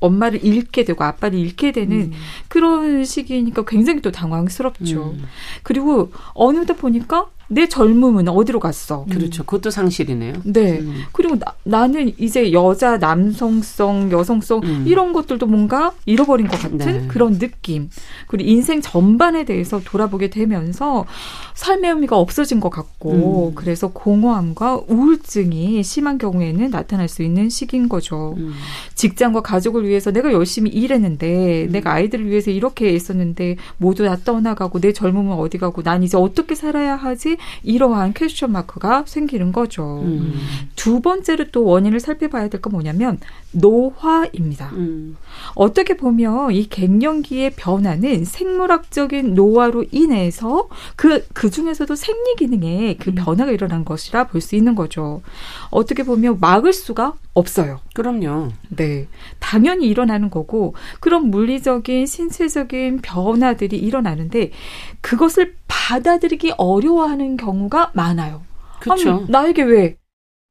엄마를 잃게 되고 아빠를 잃게 되는 음. 그런 시기니까 굉장히 또 당황스럽죠. 음. 그리고 어느덧 보니까 내 젊음은 어디로 갔어? 그렇죠. 그것도 상실이네요. 네. 음. 그리고 나, 는 이제 여자 남성성, 여성성 음. 이런 것들도 뭔가 잃어버린 것 같은 네. 그런 느낌. 그리고 인생 전반에 대해서 돌아보게 되면서 삶의 의미가 없어진 것 같고 음. 그래서 공허함과 우울증이 심한 경우에는 나타날 수 있는 시기인 거죠. 음. 직장과 가족을 위해서 내가 열심히 일했는데 음. 내가 아이들을 위해서 이렇게 있었는데 모두 다 떠나가고 내 젊음은 어디 가고 난 이제 어떻게 살아야 하지? 이러한 퀘스천 마크가 생기는 거죠. 음. 두 번째로 또 원인을 살펴봐야 될 건 뭐냐면 노화입니다. 음. 어떻게 보면 이 갱년기의 변화는 생물학적인 노화로 인해서 그, 그 중에서도 생리 기능에 그 음. 변화가 일어난 것이라 볼 수 있는 거죠. 어떻게 보면 막을 수가 없어요. 그럼요. 네. 당연히 일어나는 거고, 그런 물리적인, 신체적인 변화들이 일어나는데, 그것을 받아들이기 어려워하는 경우가 많아요. 그렇죠. 나에게 왜?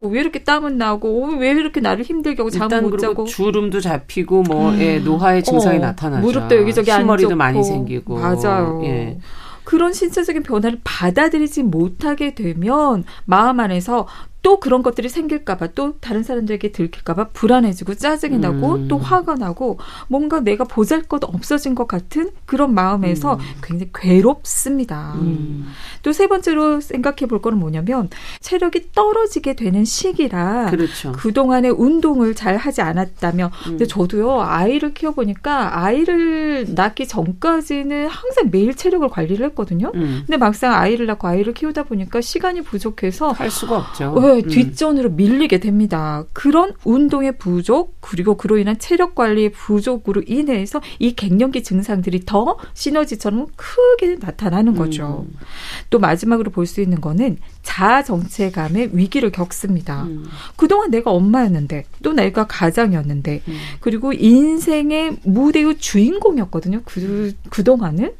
왜 이렇게 땀은 나고 왜 이렇게 나를 힘들게 하고 잠을 못 자고 주름도 잡히고 뭐 음. 예, 노화의 증상이 어, 나타나죠. 무릎도 여기저기 안 좋고 많이 생기고 맞아요. 예. 그런 신체적인 변화를 받아들이지 못하게 되면 마음 안에서 또 그런 것들이 생길까봐 또 다른 사람들에게 들킬까봐 불안해지고 짜증이 음. 나고 또 화가 나고 뭔가 내가 보잘 것 없어진 것 같은 그런 마음에서 음. 굉장히 괴롭습니다. 음. 또세 번째로 생각해 볼 거는 뭐냐면 체력이 떨어지게 되는 시기라 그렇죠. 그동안에 운동을 잘 하지 않았다면 음. 근데 저도요 아이를 키워보니까 아이를 낳기 전까지는 항상 매일 체력을 관리를 했거든요. 음. 근데 막상 아이를 낳고 아이를 키우다 보니까 시간이 부족해서 할 수가 없죠. 네, 음. 뒷전으로 밀리게 됩니다. 그런 운동의 부족 그리고 그로 인한 체력 관리의 부족으로 인해서 이 갱년기 증상들이 더 시너지처럼 크게 나타나는 거죠. 음. 또 마지막으로 볼 수 있는 거는 자아 정체감의 위기를 겪습니다. 음. 그동안 내가 엄마였는데 또 내가 가장이었는데 음. 그리고 인생의 무대의 주인공이었거든요. 그 그동안은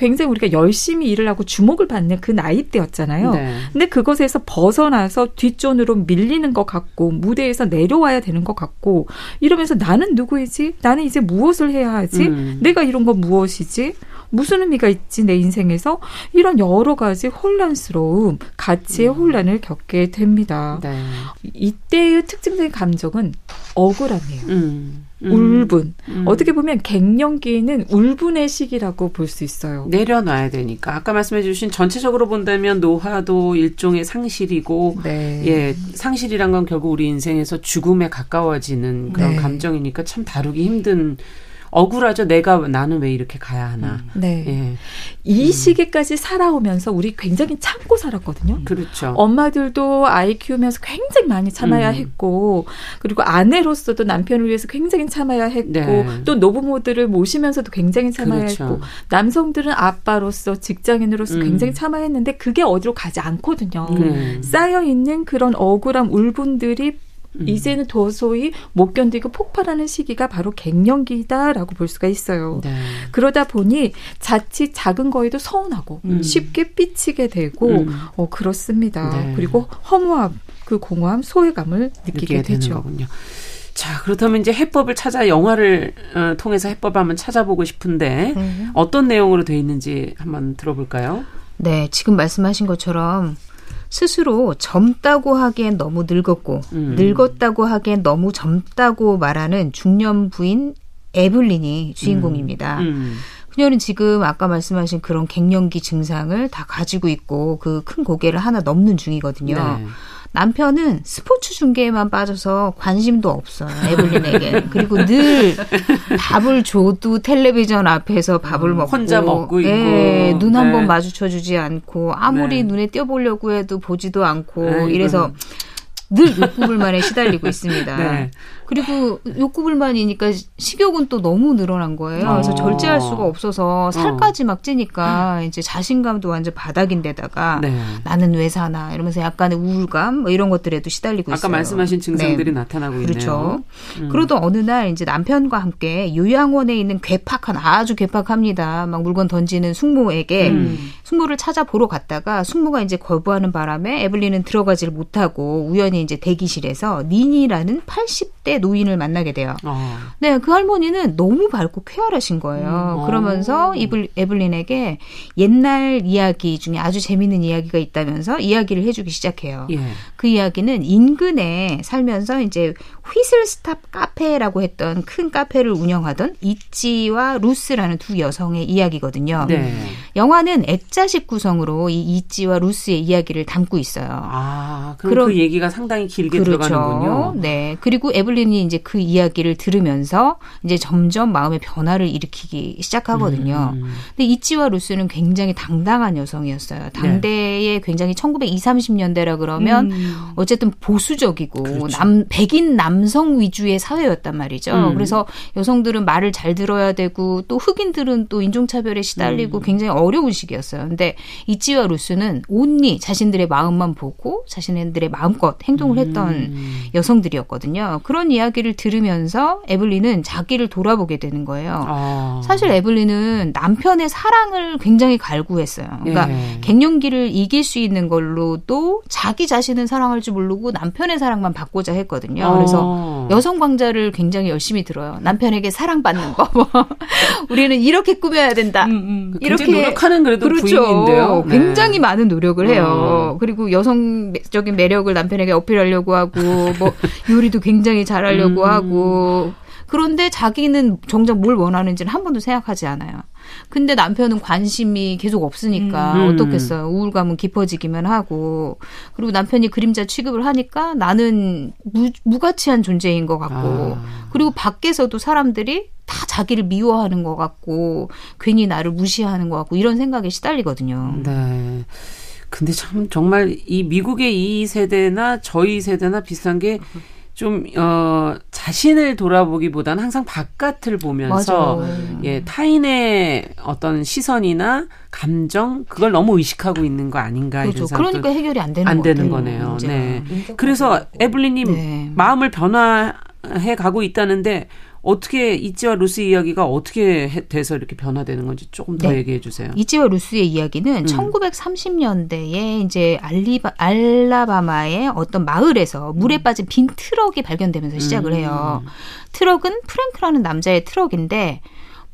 굉장히 우리가 열심히 일을 하고 주목을 받는 그 나이대였잖아요. 네. 근데 그것에서 벗어나서 뒷전으로 밀리는 것 같고 무대에서 내려와야 되는 것 같고 이러면서 나는 누구이지? 나는 이제 무엇을 해야 하지? 음. 내가 이런 건 무엇이지? 무슨 의미가 있지 내 인생에서 이런 여러 가지 혼란스러움, 가치의 음. 혼란을 겪게 됩니다. 네. 이때의 특징적인 감정은 억울함이에요. 음. 음. 울분. 음. 어떻게 보면 갱년기는 울분의 시기라고 볼 수 있어요. 내려놔야 되니까. 아까 말씀해 주신 전체적으로 본다면 노화도 일종의 상실이고 네. 예, 상실이란 건 결국 우리 인생에서 죽음에 가까워지는 그런 네. 감정이니까 참 다루기 힘든 억울하죠. 내가 나는 왜 이렇게 가야 하나. 음. 네. 예. 이 음. 시기까지 살아오면서 우리 굉장히 참고 살았거든요. 그렇죠. 엄마들도 아이 키우면서 굉장히 많이 참아야 음. 했고 그리고 아내로서도 남편을 위해서 굉장히 참아야 했고 네. 또 노부모들을 모시면서도 굉장히 참아야 그렇죠. 했고 남성들은 아빠로서 직장인으로서 음. 굉장히 참아야 했는데 그게 어디로 가지 않거든요. 음. 쌓여 있는 그런 억울한 울분들이 음. 이제는 도저히 못 견디고 폭발하는 시기가 바로 갱년기다라고 볼 수가 있어요. 네. 그러다 보니 자칫 작은 거에도 서운하고 음. 쉽게 삐치게 되고 음. 어 그렇습니다. 네. 그리고 허무함, 그 공허함, 소외감을 느끼게 되죠. 거군요. 자, 그렇다면 이제 해법을 찾아 영화를 어, 통해서 해법을 한번 찾아보고 싶은데 네. 어떤 내용으로 돼 있는지 한번 들어볼까요? 네, 지금 말씀하신 것처럼 스스로 젊다고 하기엔 너무 늙었고 음. 늙었다고 하기엔 너무 젊다고 말하는 중년 부인 에블린이 주인공입니다. 음. 음. 그녀는 지금 아까 말씀하신 그런 갱년기 증상을 다 가지고 있고 그 큰 고개를 하나 넘는 중이거든요. 네. 남편은 스포츠 중계에만 빠져서 관심도 없어요. 에블린에게. 그리고 늘 밥을 줘도 텔레비전 앞에서 밥을 음, 먹고 혼자 먹고 예, 눈 한번 네. 마주쳐 주지 않고 아무리 네. 눈에 띄어보려고 해도 보지도 않고 네, 이래서 늘 욕구불만에 시달리고 있습니다. 네. 그리고 욕구 불만이니까 식욕은 또 너무 늘어난 거예요. 그래서 어. 절제할 수가 없어서 어. 살까지 막 찌니까 이제 자신감도 완전 바닥인데다가 네. 나는 왜 사나 이러면서 약간의 우울감 뭐 이런 것들에도 시달리고 아까 있어요. 아까 말씀하신 증상들이 네. 나타나고 있네요. 그렇죠. 음. 그러던 어느 날 이제 남편과 함께 요양원에 있는 괴팍한 아주 괴팍합니다. 막 물건 던지는 숙모에게 음. 숙모를 찾아보러 갔다가 숙모가 이제 거부하는 바람에 에블린은 들어가지를 못하고 우연히 이제 대기실에서 니니라는 80대 노인을 만나게 돼요. 어. 네, 그 할머니는 너무 밝고 쾌활하신 거예요. 음. 그러면서 이블, 에블린에게 옛날 이야기 중에 아주 재밌는 이야기가 있다면서 이야기를 해주기 시작해요. 예. 그 이야기는 인근에 살면서 이제 휘슬스탑 카페라고 했던 큰 카페를 운영하던 이찌와 루스라는 두 여성의 이야기거든요. 네. 영화는 액자식 구성으로 이 이찌와 루스의 이야기를 담고 있어요. 아, 그럼, 그럼 그 얘기가 상당히 길게 그렇죠. 들어가는군요. 네. 그리고 에블린 이 이제 그 이야기를 들으면서 이제 점점 마음의 변화를 일으키기 시작하거든요. 음. 근데 이찌와 루스는 굉장히 당당한 여성이었어요. 당대에 네. 굉장히 1920, 30년대라 그러면 음. 어쨌든 보수적이고 그렇죠. 남 백인 남 남성 위주의 사회였단 말이죠. 음. 그래서 여성들은 말을 잘 들어야 되고 또 흑인들은 또 인종차별에 시달리고 음. 굉장히 어려운 시기였어요. 근데 이치와 루스는 온리 자신들의 마음만 보고 자신들의 마음껏 행동을 했던 음. 여성들이었거든요. 그런 이야기 를 들으면서 에블린은 자기를 돌아보게 되는 거예요. 아. 사실 에블린은 남편의 사랑을 굉장히 갈구했어요. 그러니까 예. 갱년기를 이길 수 있는 걸로도 자기 자신은 사랑할 줄 모르고 남편의 사랑만 받고자 했거든요. 그래서 어. 여성 광자를 굉장히 열심히 들어요. 남편에게 사랑받는 법. *laughs* 우리는 이렇게 꾸며야 된다. 음, 음. 이렇게 노력하는 그래도 그렇죠. 부인인데요. 네. 굉장히 많은 노력을 해요. 어. 그리고 여성적인 매력을 남편에게 어필하려고 하고 뭐 *laughs* 요리도 굉장히 잘하 려고 음. 하고 그런데 자기는 정작 뭘 원하는지는 한 번도 생각하지 않아요. 근데 남편은 관심이 계속 없으니까 음. 어떻겠어요. 우울감은 깊어지기만 하고 그리고 남편이 그림자 취급을 하니까 나는 무, 무가치한 존재인 것 같고 아. 그리고 밖에서도 사람들이 다 자기를 미워하는 것 같고 괜히 나를 무시하는 것 같고 이런 생각에 시달리거든요. 네. 근데 참 정말 이 미국의 이 세대나 저희 세대나 비슷한 게 좀, 어, 자신을 돌아보기보다는 항상 바깥을 보면서, 맞아요. 예, 타인의 어떤 시선이나 감정, 그걸 너무 의식하고 있는 거 아닌가. 그렇죠. 그러니까 해결이 안 되는 안 되는 거네요. 네. 그래서 에블린님 네. 마음을 변화해 가고 있다는데, 어떻게 이지와 루스 이야기가 어떻게 해, 돼서 이렇게 변화되는 건지 조금 더 네. 얘기해 주세요. 이지와 루스의 이야기는 음. 1930년대에 이제 알리바, 알라바마의 어떤 마을에서 물에 음. 빠진 빈 트럭이 발견되면서 시작을 해요. 음. 트럭은 프랭크라는 남자의 트럭인데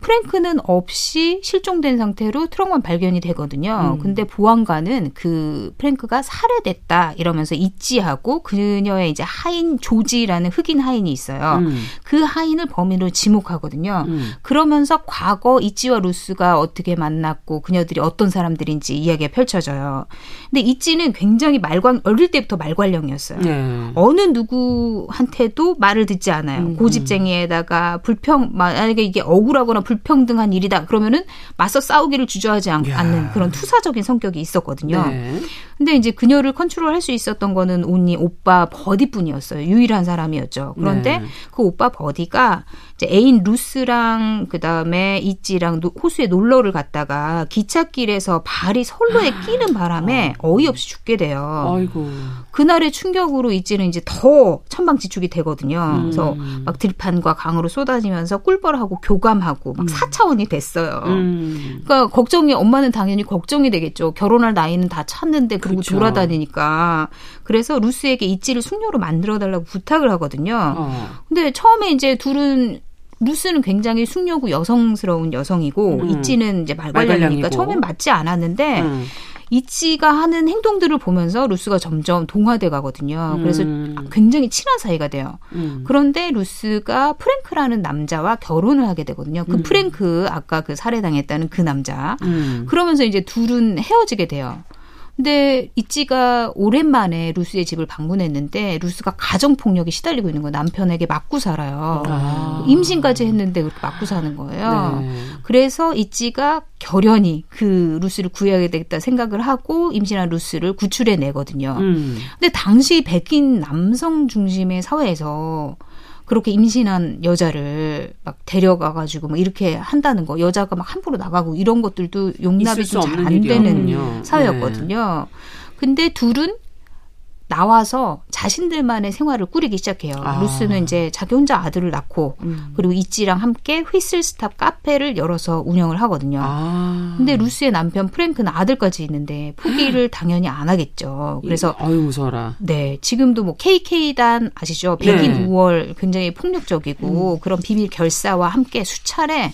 프랭크는 없이 실종된 상태로 트럭만 발견이 되거든요. 음. 근데 보안관은 그 프랭크가 살해됐다 이러면서 이지하고 그녀의 이제 하인 조지라는 흑인 하인이 있어요. 음. 그 하인을 범인으로 지목하거든요. 음. 그러면서 과거 이지와 루스가 어떻게 만났고 그녀들이 어떤 사람들인지 이야기가 펼쳐져요. 근데 이지는 굉장히 말관 어릴 때부터 말괄령이었어요. 네. 어느 누구한테도 말을 듣지 않아요. 음. 고집쟁이에다가 불평 만약에 이게 억울하거나 불 평등한 일이다. 그러면은 맞서 싸우기를 주저하지 않, 는 그런 투사적인 성격이 있었거든요. 네. 근데 이제 그녀를 컨트롤할 수 있었던 거는 온니 오빠 버디뿐이었어요. 유일한 사람이었죠. 그런데 네. 그 오빠 버디가 이제 애인 루스랑 그다음에 이찌랑 호수에 놀러를 갔다가 기찻길에서 발이 선로에 끼는 바람에 아. 어이없이 죽게 돼요. 아이고. 그날의 충격으로 이찌는 이제 더 천방지축이 되거든요. 음. 그래서 막 들판과 강으로 쏟아지면서 꿀벌하고 교감하고 막 음. 4차원이 됐어요. 음. 그러니까 걱정이 엄마는 당연히 걱정이 되겠죠. 결혼할 나이는 다 찼는데 그리고 그렇죠. 돌아다니니까. 그래서 루스에게 이찌를 숙녀로 만들어 달라고 부탁을 하거든요. 어. 근데 처음에 이제 둘은 루스는 굉장히 숙녀고 여성스러운 여성이고 음. 이찌는 이제 말괄량이니까 처음엔 맞지 않았는데 음. 이찌가 하는 행동들을 보면서 루스가 점점 동화돼 가거든요. 그래서 음. 굉장히 친한 사이가 돼요. 음. 그런데 루스가 프랭크라는 남자와 결혼을 하게 되거든요. 그 음. 프랭크 아까 그 살해당했다는 그 남자. 음. 그러면서 이제 둘은 헤어지게 돼요. 근데 이찌가 오랜만에 루스의 집을 방문했는데 루스가 가정 폭력에 시달리고 있는 거예요. 남편에게 맞고 살아요. 아. 임신까지 했는데 그렇게 맞고 사는 거예요. 네. 그래서 이찌가 결연히 그 루스를 구해야 되겠다 생각을 하고 임신한 루스를 구출해 내거든요. 음. 근데 당시 백인 남성 중심의 사회에서 그렇게 임신한 여자를 막 데려가 가지고 막 이렇게 한다는 거 여자가 막 함부로 나가고 이런 것들도 용납이 좀 잘 안 되는 사회였거든요. 네. 근데 둘은 나와서 자신들만의 생활을 꾸리기 시작해요. 아. 루스는 이제 자기 혼자 아들을 낳고 음. 그리고 이찌랑 함께 휘슬스탑 카페를 열어서 운영을 하거든요. 아. 근데 루스의 남편 프랭크는 아들까지 있는데 포기를 *gasps* 당연히 안 하겠죠. 그래서 아유 무서워라. 네, 지금도 뭐 KKK단 아시죠? 백인 네. 우월 굉장히 폭력적이고 음. 그런 비밀 결사와 함께 수차례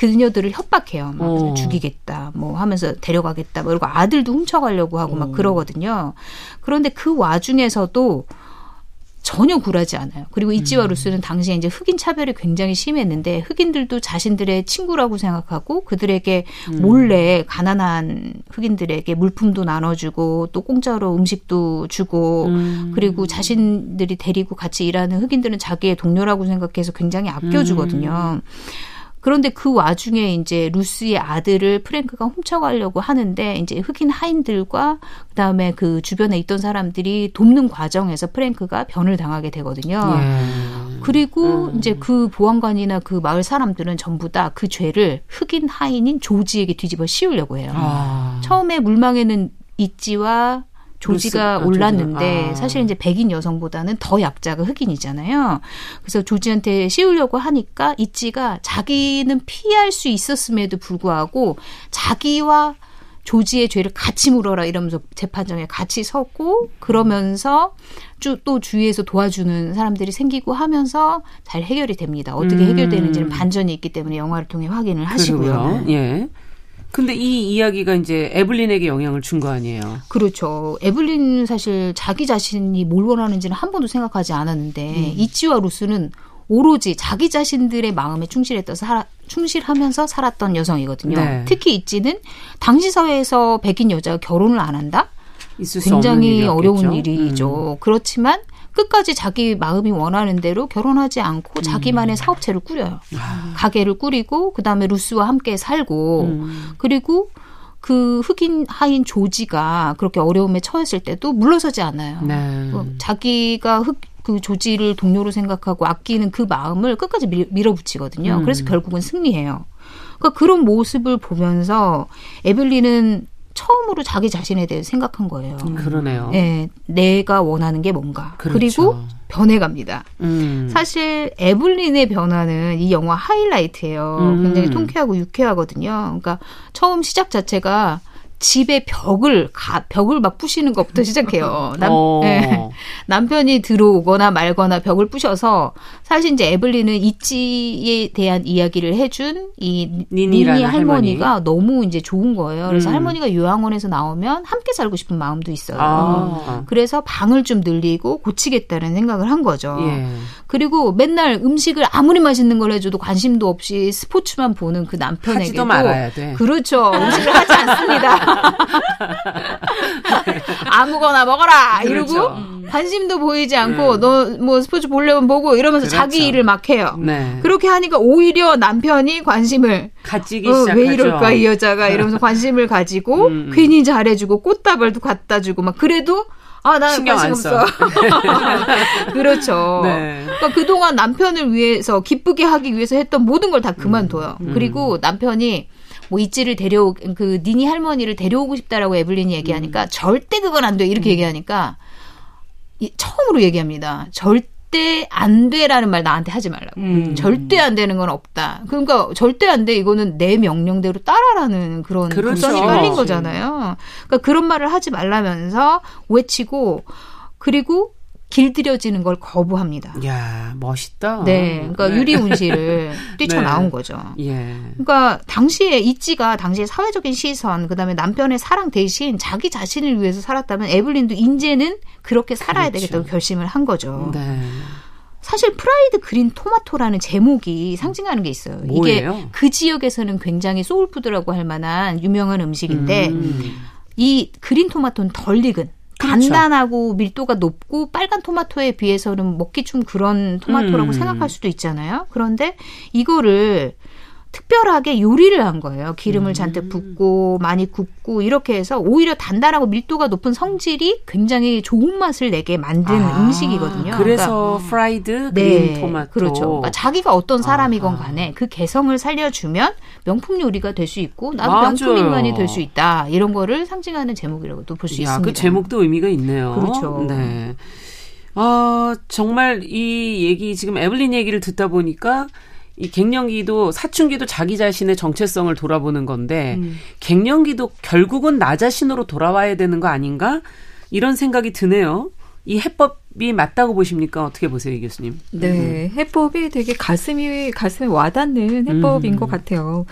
그녀들을 협박해요. 막 어. 죽이겠다, 뭐 하면서 데려가겠다, 뭐 이러고 아들도 훔쳐가려고 하고 막 어. 그러거든요. 그런데 그 와중에서도 전혀 굴하지 않아요. 그리고 이지와 음. 루스는 당시에 이제 흑인 차별이 굉장히 심했는데 흑인들도 자신들의 친구라고 생각하고 그들에게 음. 몰래 가난한 흑인들에게 물품도 나눠주고 또 공짜로 음식도 주고 음. 그리고 자신들이 데리고 같이 일하는 흑인들은 자기의 동료라고 생각해서 굉장히 아껴주거든요. 음. 그런데 그 와중에 이제 루스의 아들을 프랭크가 훔쳐가려고 하는데 이제 흑인 하인들과 그다음에 그 주변에 있던 사람들이 돕는 과정에서 프랭크가 변을 당하게 되거든요. 예. 그리고 음. 이제 그 보안관이나 그 마을 사람들은 전부 다 그 죄를 흑인 하인인 조지에게 뒤집어 씌우려고 해요. 아. 처음에 물망에는 이지와 조지가 루스, 올랐는데 아. 사실 이제 백인 여성보다는 더 약자가 흑인이잖아요. 그래서 조지한테 씌우려고 하니까 이찌가 자기는 피할 수 있었음에도 불구하고 자기와 조지의 죄를 같이 물어라 이러면서 재판정에 같이 서고 그러면서 또 주위에서 도와주는 사람들이 생기고 하면서 잘 해결이 됩니다. 어떻게 음. 해결되는지는 반전이 있기 때문에 영화를 통해 확인을 하시고요. 그러고요. 예. 근데 이 이야기가 이제 에블린에게 영향을 준 거 아니에요? 그렇죠. 에블린 사실 자기 자신이 뭘 원하는지는 한 번도 생각하지 않았는데 음. 이치와 루스는 오로지 자기 자신들의 마음에 충실했던 살아, 충실하면서 살았던 여성이거든요. 네. 특히 이찌는 당시 사회에서 백인 여자가 결혼을 안 한다? 굉장히 어려운 일이죠. 음. 그렇지만 끝까지 자기 마음이 원하는 대로 결혼하지 않고 음. 자기만의 사업체를 꾸려요. 아. 가게를 꾸리고 그다음에 루스와 함께 살고 음. 그리고 그 흑인 하인 조지가 그렇게 어려움에 처했을 때도 물러서지 않아요. 네. 어, 자기가 흑, 그 조지를 동료로 생각하고 아끼는 그 마음을 끝까지 밀 어붙이거든요. 음. 그래서 결국은 승리해요. 그러니까 그런 모습을 보면서 에블리는 처음으로 자기 자신에 대해 생각한 거예요. 음, 그러네요. 네, 내가 원하는 게 뭔가. 그렇죠. 그리고 변해갑니다. 음. 사실 에블린의 변화는 이 영화 하이라이트예요. 음. 굉장히 통쾌하고 유쾌하거든요. 그러니까 처음 시작 자체가 집에 벽을 가, 벽을 막 부시는 것부터 시작해요. *laughs* 남, 어. 네. 남편이 들어오거나 말거나 벽을 부셔서 사실 이제 에블린은 이치에 대한 이야기를 해준 이 니니 할머니가 할머니. 너무 이제 좋은 거예요. 그래서 음. 할머니가 요양원에서 나오면 함께 살고 싶은 마음도 있어요. 아. 그래서 방을 좀 늘리고 고치겠다는 생각을 한 거죠. 예. 그리고 맨날 음식을 아무리 맛있는 걸 해줘도 관심도 없이 스포츠만 보는 그 남편에게도. 그렇죠. 음식을 하지 않습니다. *laughs* 아무거나 먹어라 이러고 그렇죠. 관심도 보이지 않고 네. 너뭐 스포츠 보려면 보고 이러면서 그렇죠. 자기 일을 막 해요. 네. 그렇게 하니까 오히려 남편이 관심을 가지기 어, 시작하죠. 왜 이럴까 이 여자가 이러면서 관심을 가지고 음, 음. 괜히 잘해주고 꽃다발도 갖다 주고 막 그래도 아, 나 신경 안 써. *laughs* 그렇죠. 네. 그러니까 그동안 남편을 위해서 기쁘게 하기 위해서 했던 모든 걸 다 그만둬요. 음. 그리고 남편이 뭐 이찌를 데려오 그 니니 할머니를 데려오고 싶다라고 에블린이 얘기하니까 음. 절대 그건 안 돼. 이렇게 음. 얘기하니까 이, 처음으로 얘기합니다. 절대 안 돼라는 말 나한테 하지 말라고. 음. 절대 안 되는 건 없다. 그러니까 절대 안 돼. 이거는 내 명령대로 따라라는 그런 그렇죠. 구성이 깔린 거잖아요. 그러니까 그런 말을 하지 말라면서 외치고 그리고 길들여지는 걸 거부합니다. 야 멋있다. 네, 그러니까 네. 유리운 시를 *laughs* 뛰쳐나온 네. 거죠. 예. 그러니까 당시에 이찌가 당시의 사회적인 시선, 그다음에 남편의 사랑 대신 자기 자신을 위해서 살았다면 에블린도 인제는 그렇게 살아야 그렇죠. 되겠다고 결심을 한 거죠. 네. 사실 Fried Green 토마토라는 제목이 상징하는 게 있어요. 뭐예요? 이게 그 지역에서는 굉장히 soul food라고 할 만한 유명한 음식인데 음. 이 green 토마토는 덜 익은 그렇죠. 단단하고 밀도가 높고 빨간 토마토에 비해서는 먹기 좀 그런 토마토라고 음. 생각할 수도 있잖아요. 그런데 이거를 특별하게 요리를 한 거예요. 기름을 음. 잔뜩 붓고 많이 굽고 이렇게 해서 오히려 단단하고 밀도가 높은 성질이 굉장히 좋은 맛을 내게 만든 아, 음식이거든요. 그래서 그러니까, 프라이드 네, 토마토. 그렇죠. 그러니까 자기가 어떤 사람이건 간에 그 개성을 살려주면 명품 요리가 될 수 있고 나도 맞아요. 명품 인간이 될 수 있다. 이런 거를 상징하는 제목이라고도 볼 수 있습니다. 그 제목도 의미가 있네요. 그렇죠. 네. 어, 정말 이 얘기 지금 에블린 얘기를 듣다 보니까 이 갱년기도 사춘기도 자기 자신의 정체성을 돌아보는 건데 음. 갱년기도 결국은 나 자신으로 돌아와야 되는 거 아닌가 이런 생각이 드네요. 이 해법 이 맞다고 보십니까? 어떻게 보세요, 이 교수님? 네, 음. 해법이 되게 가슴이 가슴에 와닿는 해법인 음. 것 같아요.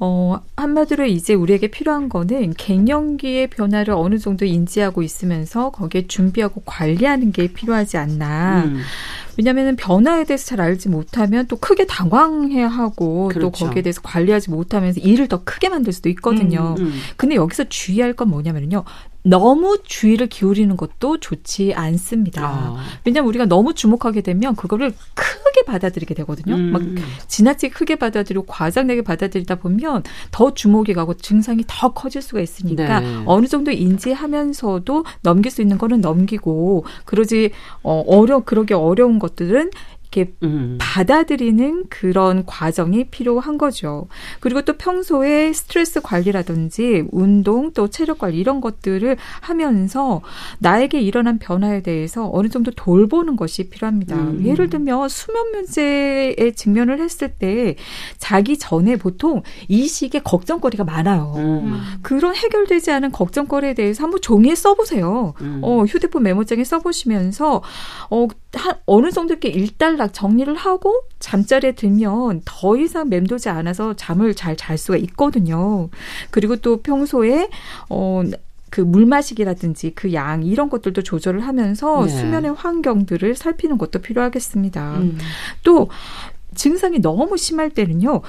어, 한마디로 이제 우리에게 필요한 거는 갱년기의 변화를 어느 정도 인지하고 있으면서 거기에 준비하고 관리하는 게 필요하지 않나. 음. 왜냐하면 변화에 대해서 잘 알지 못하면 또 크게 당황해야 하고 그렇죠. 또 거기에 대해서 관리하지 못하면서 일을 더 크게 만들 수도 있거든요. 음, 음. 근데 여기서 주의할 건 뭐냐면요. 너무 주의를 기울이는 것도 좋지 않습니다. 아. 왜냐하면 우리가 너무 주목하게 되면 그거를 크게 받아들이게 되거든요. 음. 막 지나치게 크게 받아들이고 과장되게 받아들이다 보면 더 주목이 가고 증상이 더 커질 수가 있으니까 네. 어느 정도 인지하면서도 넘길 수 있는 거는 넘기고 그러지 어, 어려 그러기 어려운 것들은 이렇게 음. 받아들이는 그런 과정이 필요한 거죠. 그리고 또 평소에 스트레스 관리라든지 운동 또 체력 관리 이런 것들을 하면서 나에게 일어난 변화에 대해서 어느 정도 돌보는 것이 필요합니다. 음. 예를 들면 수면 문제에 직면을 했을 때 자기 전에 보통 이 시기에 걱정거리가 많아요. 음. 그런 해결되지 않은 걱정거리에 대해서 한번 종이에 써보세요. 음. 어, 휴대폰 메모장에 써보시면서 어, 한 어느 정도 이렇게 일단락 정리를 하고 잠자리에 들면 더 이상 맴돌지 않아서 잠을 잘 잘 수가 있거든요. 그리고 또 평소에 어 그 물 마시기라든지 그 양 이런 것들도 조절을 하면서 네. 수면의 환경들을 살피는 것도 필요하겠습니다. 음. 또 증상이 너무 심할 때는요,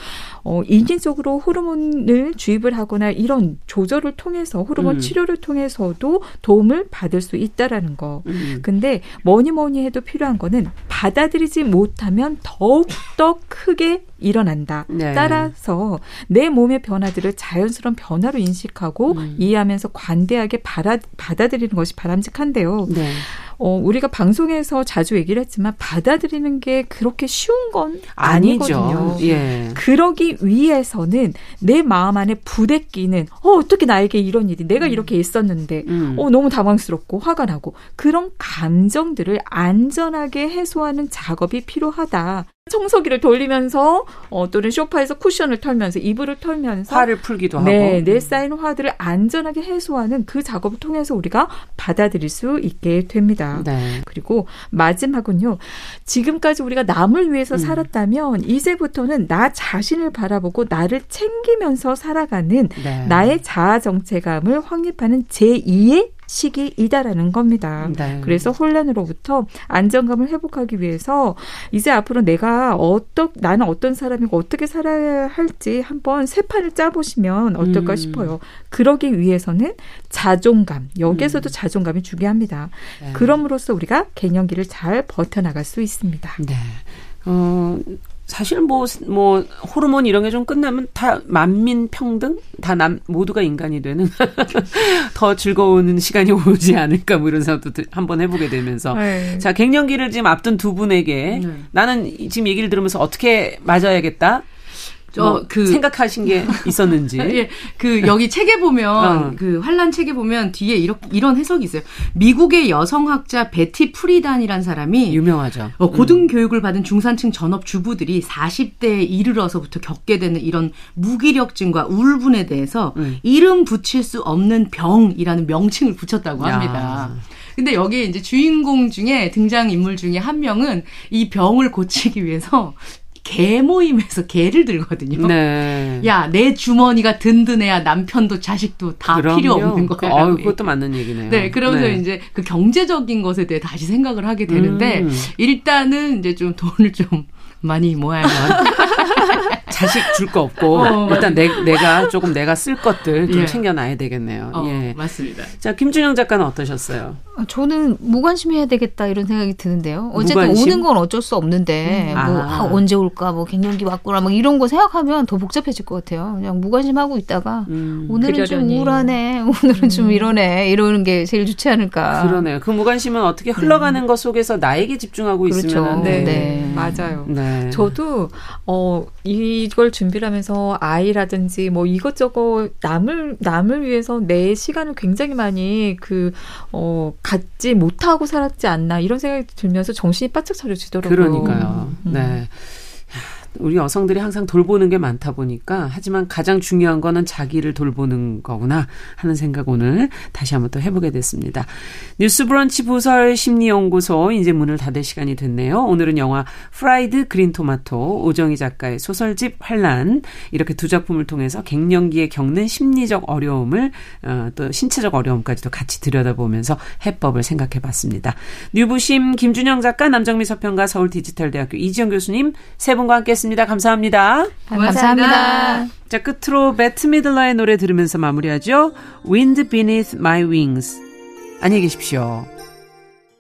어, 인진적으로 호르몬을 주입을 하거나 이런 조절을 통해서 호르몬 음. 치료를 통해서도 도움을 받을 수 있다라는 거. 음. 근데 뭐니 뭐니 해도 필요한 거는 받아들이지 못하면 더욱 더 크게 일어난다. 네. 따라서 내 몸의 변화들을 자연스러운 변화로 인식하고 음. 이해하면서 관대하게 받아, 받아들이는 것이 바람직한데요. 네. 어, 우리가 방송에서 자주 얘기를 했지만 받아들이는 게 그렇게 쉬운 건 아니거든요. 예. 그러기 위해서는 내 마음 안에 부대끼는 어, 어떻게 나에게 이런 일이 내가 음. 이렇게 있었는데 음. 어, 너무 당황스럽고 화가 나고 그런 감정들을 안전하게 해소하는 작업이 필요하다. 청소기를 돌리면서 어, 또는 쇼파에서 쿠션을 털면서 이불을 털면서 화를 풀기도 네, 하고 내 쌓인 화들을 안전하게 해소하는 그 작업을 통해서 우리가 받아들일 수 있게 됩니다. 네. 그리고 마지막은요. 지금까지 우리가 남을 위해서 음. 살았다면 이제부터는 나 자신을 바라보고 나를 챙기면서 살아가는 네. 나의 자아 정체감을 확립하는 제2의 시기이다라는 겁니다. 네. 그래서 혼란으로부터 안정감을 회복하기 위해서 이제 앞으로 내가 어떻 나는 어떤 사람이고 어떻게 살아야 할지 한번 세 판을 짜보시면 어떨까 음. 싶어요. 그러기 위해서는 자존감 여기에서도 음. 자존감이 중요합니다. 네. 그럼으로써 우리가 갱년기를 잘 버텨나갈 수 있습니다. 네. 어, 사실 뭐, 뭐, 호르몬 이런 게 좀 끝나면 다 만민 평등? 다 남, 모두가 인간이 되는 *laughs* 더 즐거운 시간이 오지 않을까 뭐 이런 생각도 한번 해보게 되면서. 네. 자, 갱년기를 지금 앞둔 두 분에게 네. 나는 지금 얘기를 들으면서 어떻게 맞아야겠다? 뭐 그 생각하신 게 *laughs* 있었는지. 예, 그 여기 책에 보면 어. 그 환란 책에 보면 뒤에 이렇게 이런 해석이 있어요. 미국의 여성학자 베티 프리단이란 사람이 유명하죠. 어, 고등 교육을 받은 중산층 전업 주부들이 40대에 이르러서부터 겪게 되는 이런 무기력증과 우울분에 대해서 음. 이름 붙일 수 없는 병이라는 명칭을 붙였다고 합니다. 야. 근데 여기에 이제 주인공 중에 등장 인물 중에 한 명은 이 병을 고치기 위해서 개 모임에서 개를 들거든요. 네. 야, 내 주머니가 든든해야 남편도 자식도 다 그럼요. 필요 없는 거야. 어, 그것도 맞는 얘기네요. 네, 그러면서 네. 이제 그 경제적인 것에 대해 다시 생각을 하게 되는데 음. 일단은 이제 좀 돈을 좀 많이 모아야만. *laughs* 자식 줄 거 없고 어, 일단 내, 내가 조금 내가 쓸 것들 좀 예. 챙겨놔야 되겠네요. 어, 예, 맞습니다. 자 김준영 작가는 어떠셨어요? 아, 저는 무관심해야 되겠다 이런 생각이 드는데요. 어쨌든 무관심? 오는 건 어쩔 수 없는데 음. 뭐 아. 아, 언제 올까, 뭐 갱년기 왔구나, 뭐 이런 거 생각하면 더 복잡해질 것 같아요. 그냥 무관심하고 있다가 음. 오늘은 좀 우울하네, *laughs* 오늘은 음. 좀 이러네 이러는 게 제일 좋지 않을까. 그러네요. 그 무관심은 어떻게 흘러가는 네. 것 속에서 나에게 집중하고 그렇죠. 있으면 네. 네. 맞아요. 네. 저도 어 이걸 준비를 하면서 아이라든지 뭐 이것저것 남을 남을 위해서 내 시간을 굉장히 많이 그어 갖지 못하고 살았지 않나 이런 생각이 들면서 정신이 바짝 차려지더라고요. 그러니까요. 음. 네. 우리 여성들이 항상 돌보는 게 많다 보니까 하지만 가장 중요한 거는 자기를 돌보는 거구나 하는 생각 오늘 다시 한번 또 해보게 됐습니다. 뉴스브런치 부설 심리연구소 이제 문을 닫을 시간이 됐네요. 오늘은 영화 프라이드 그린 토마토 오정희 작가의 소설집 환란 이렇게 두 작품을 통해서 갱년기에 겪는 심리적 어려움을 어, 또 신체적 어려움까지도 같이 들여다보면서 해법을 생각해봤습니다. 뉴부심 김준영 작가 남정미 서평가 서울 디지털대학교 이지영 교수님 세 분과 함께했습니다. 고맙습니다. 감사합니다. 감사합니다. 자, 끝으로 배트 미들러의 노래 들으면서 마무리하죠. Wind Beneath My Wings. 안녕히 계십시오.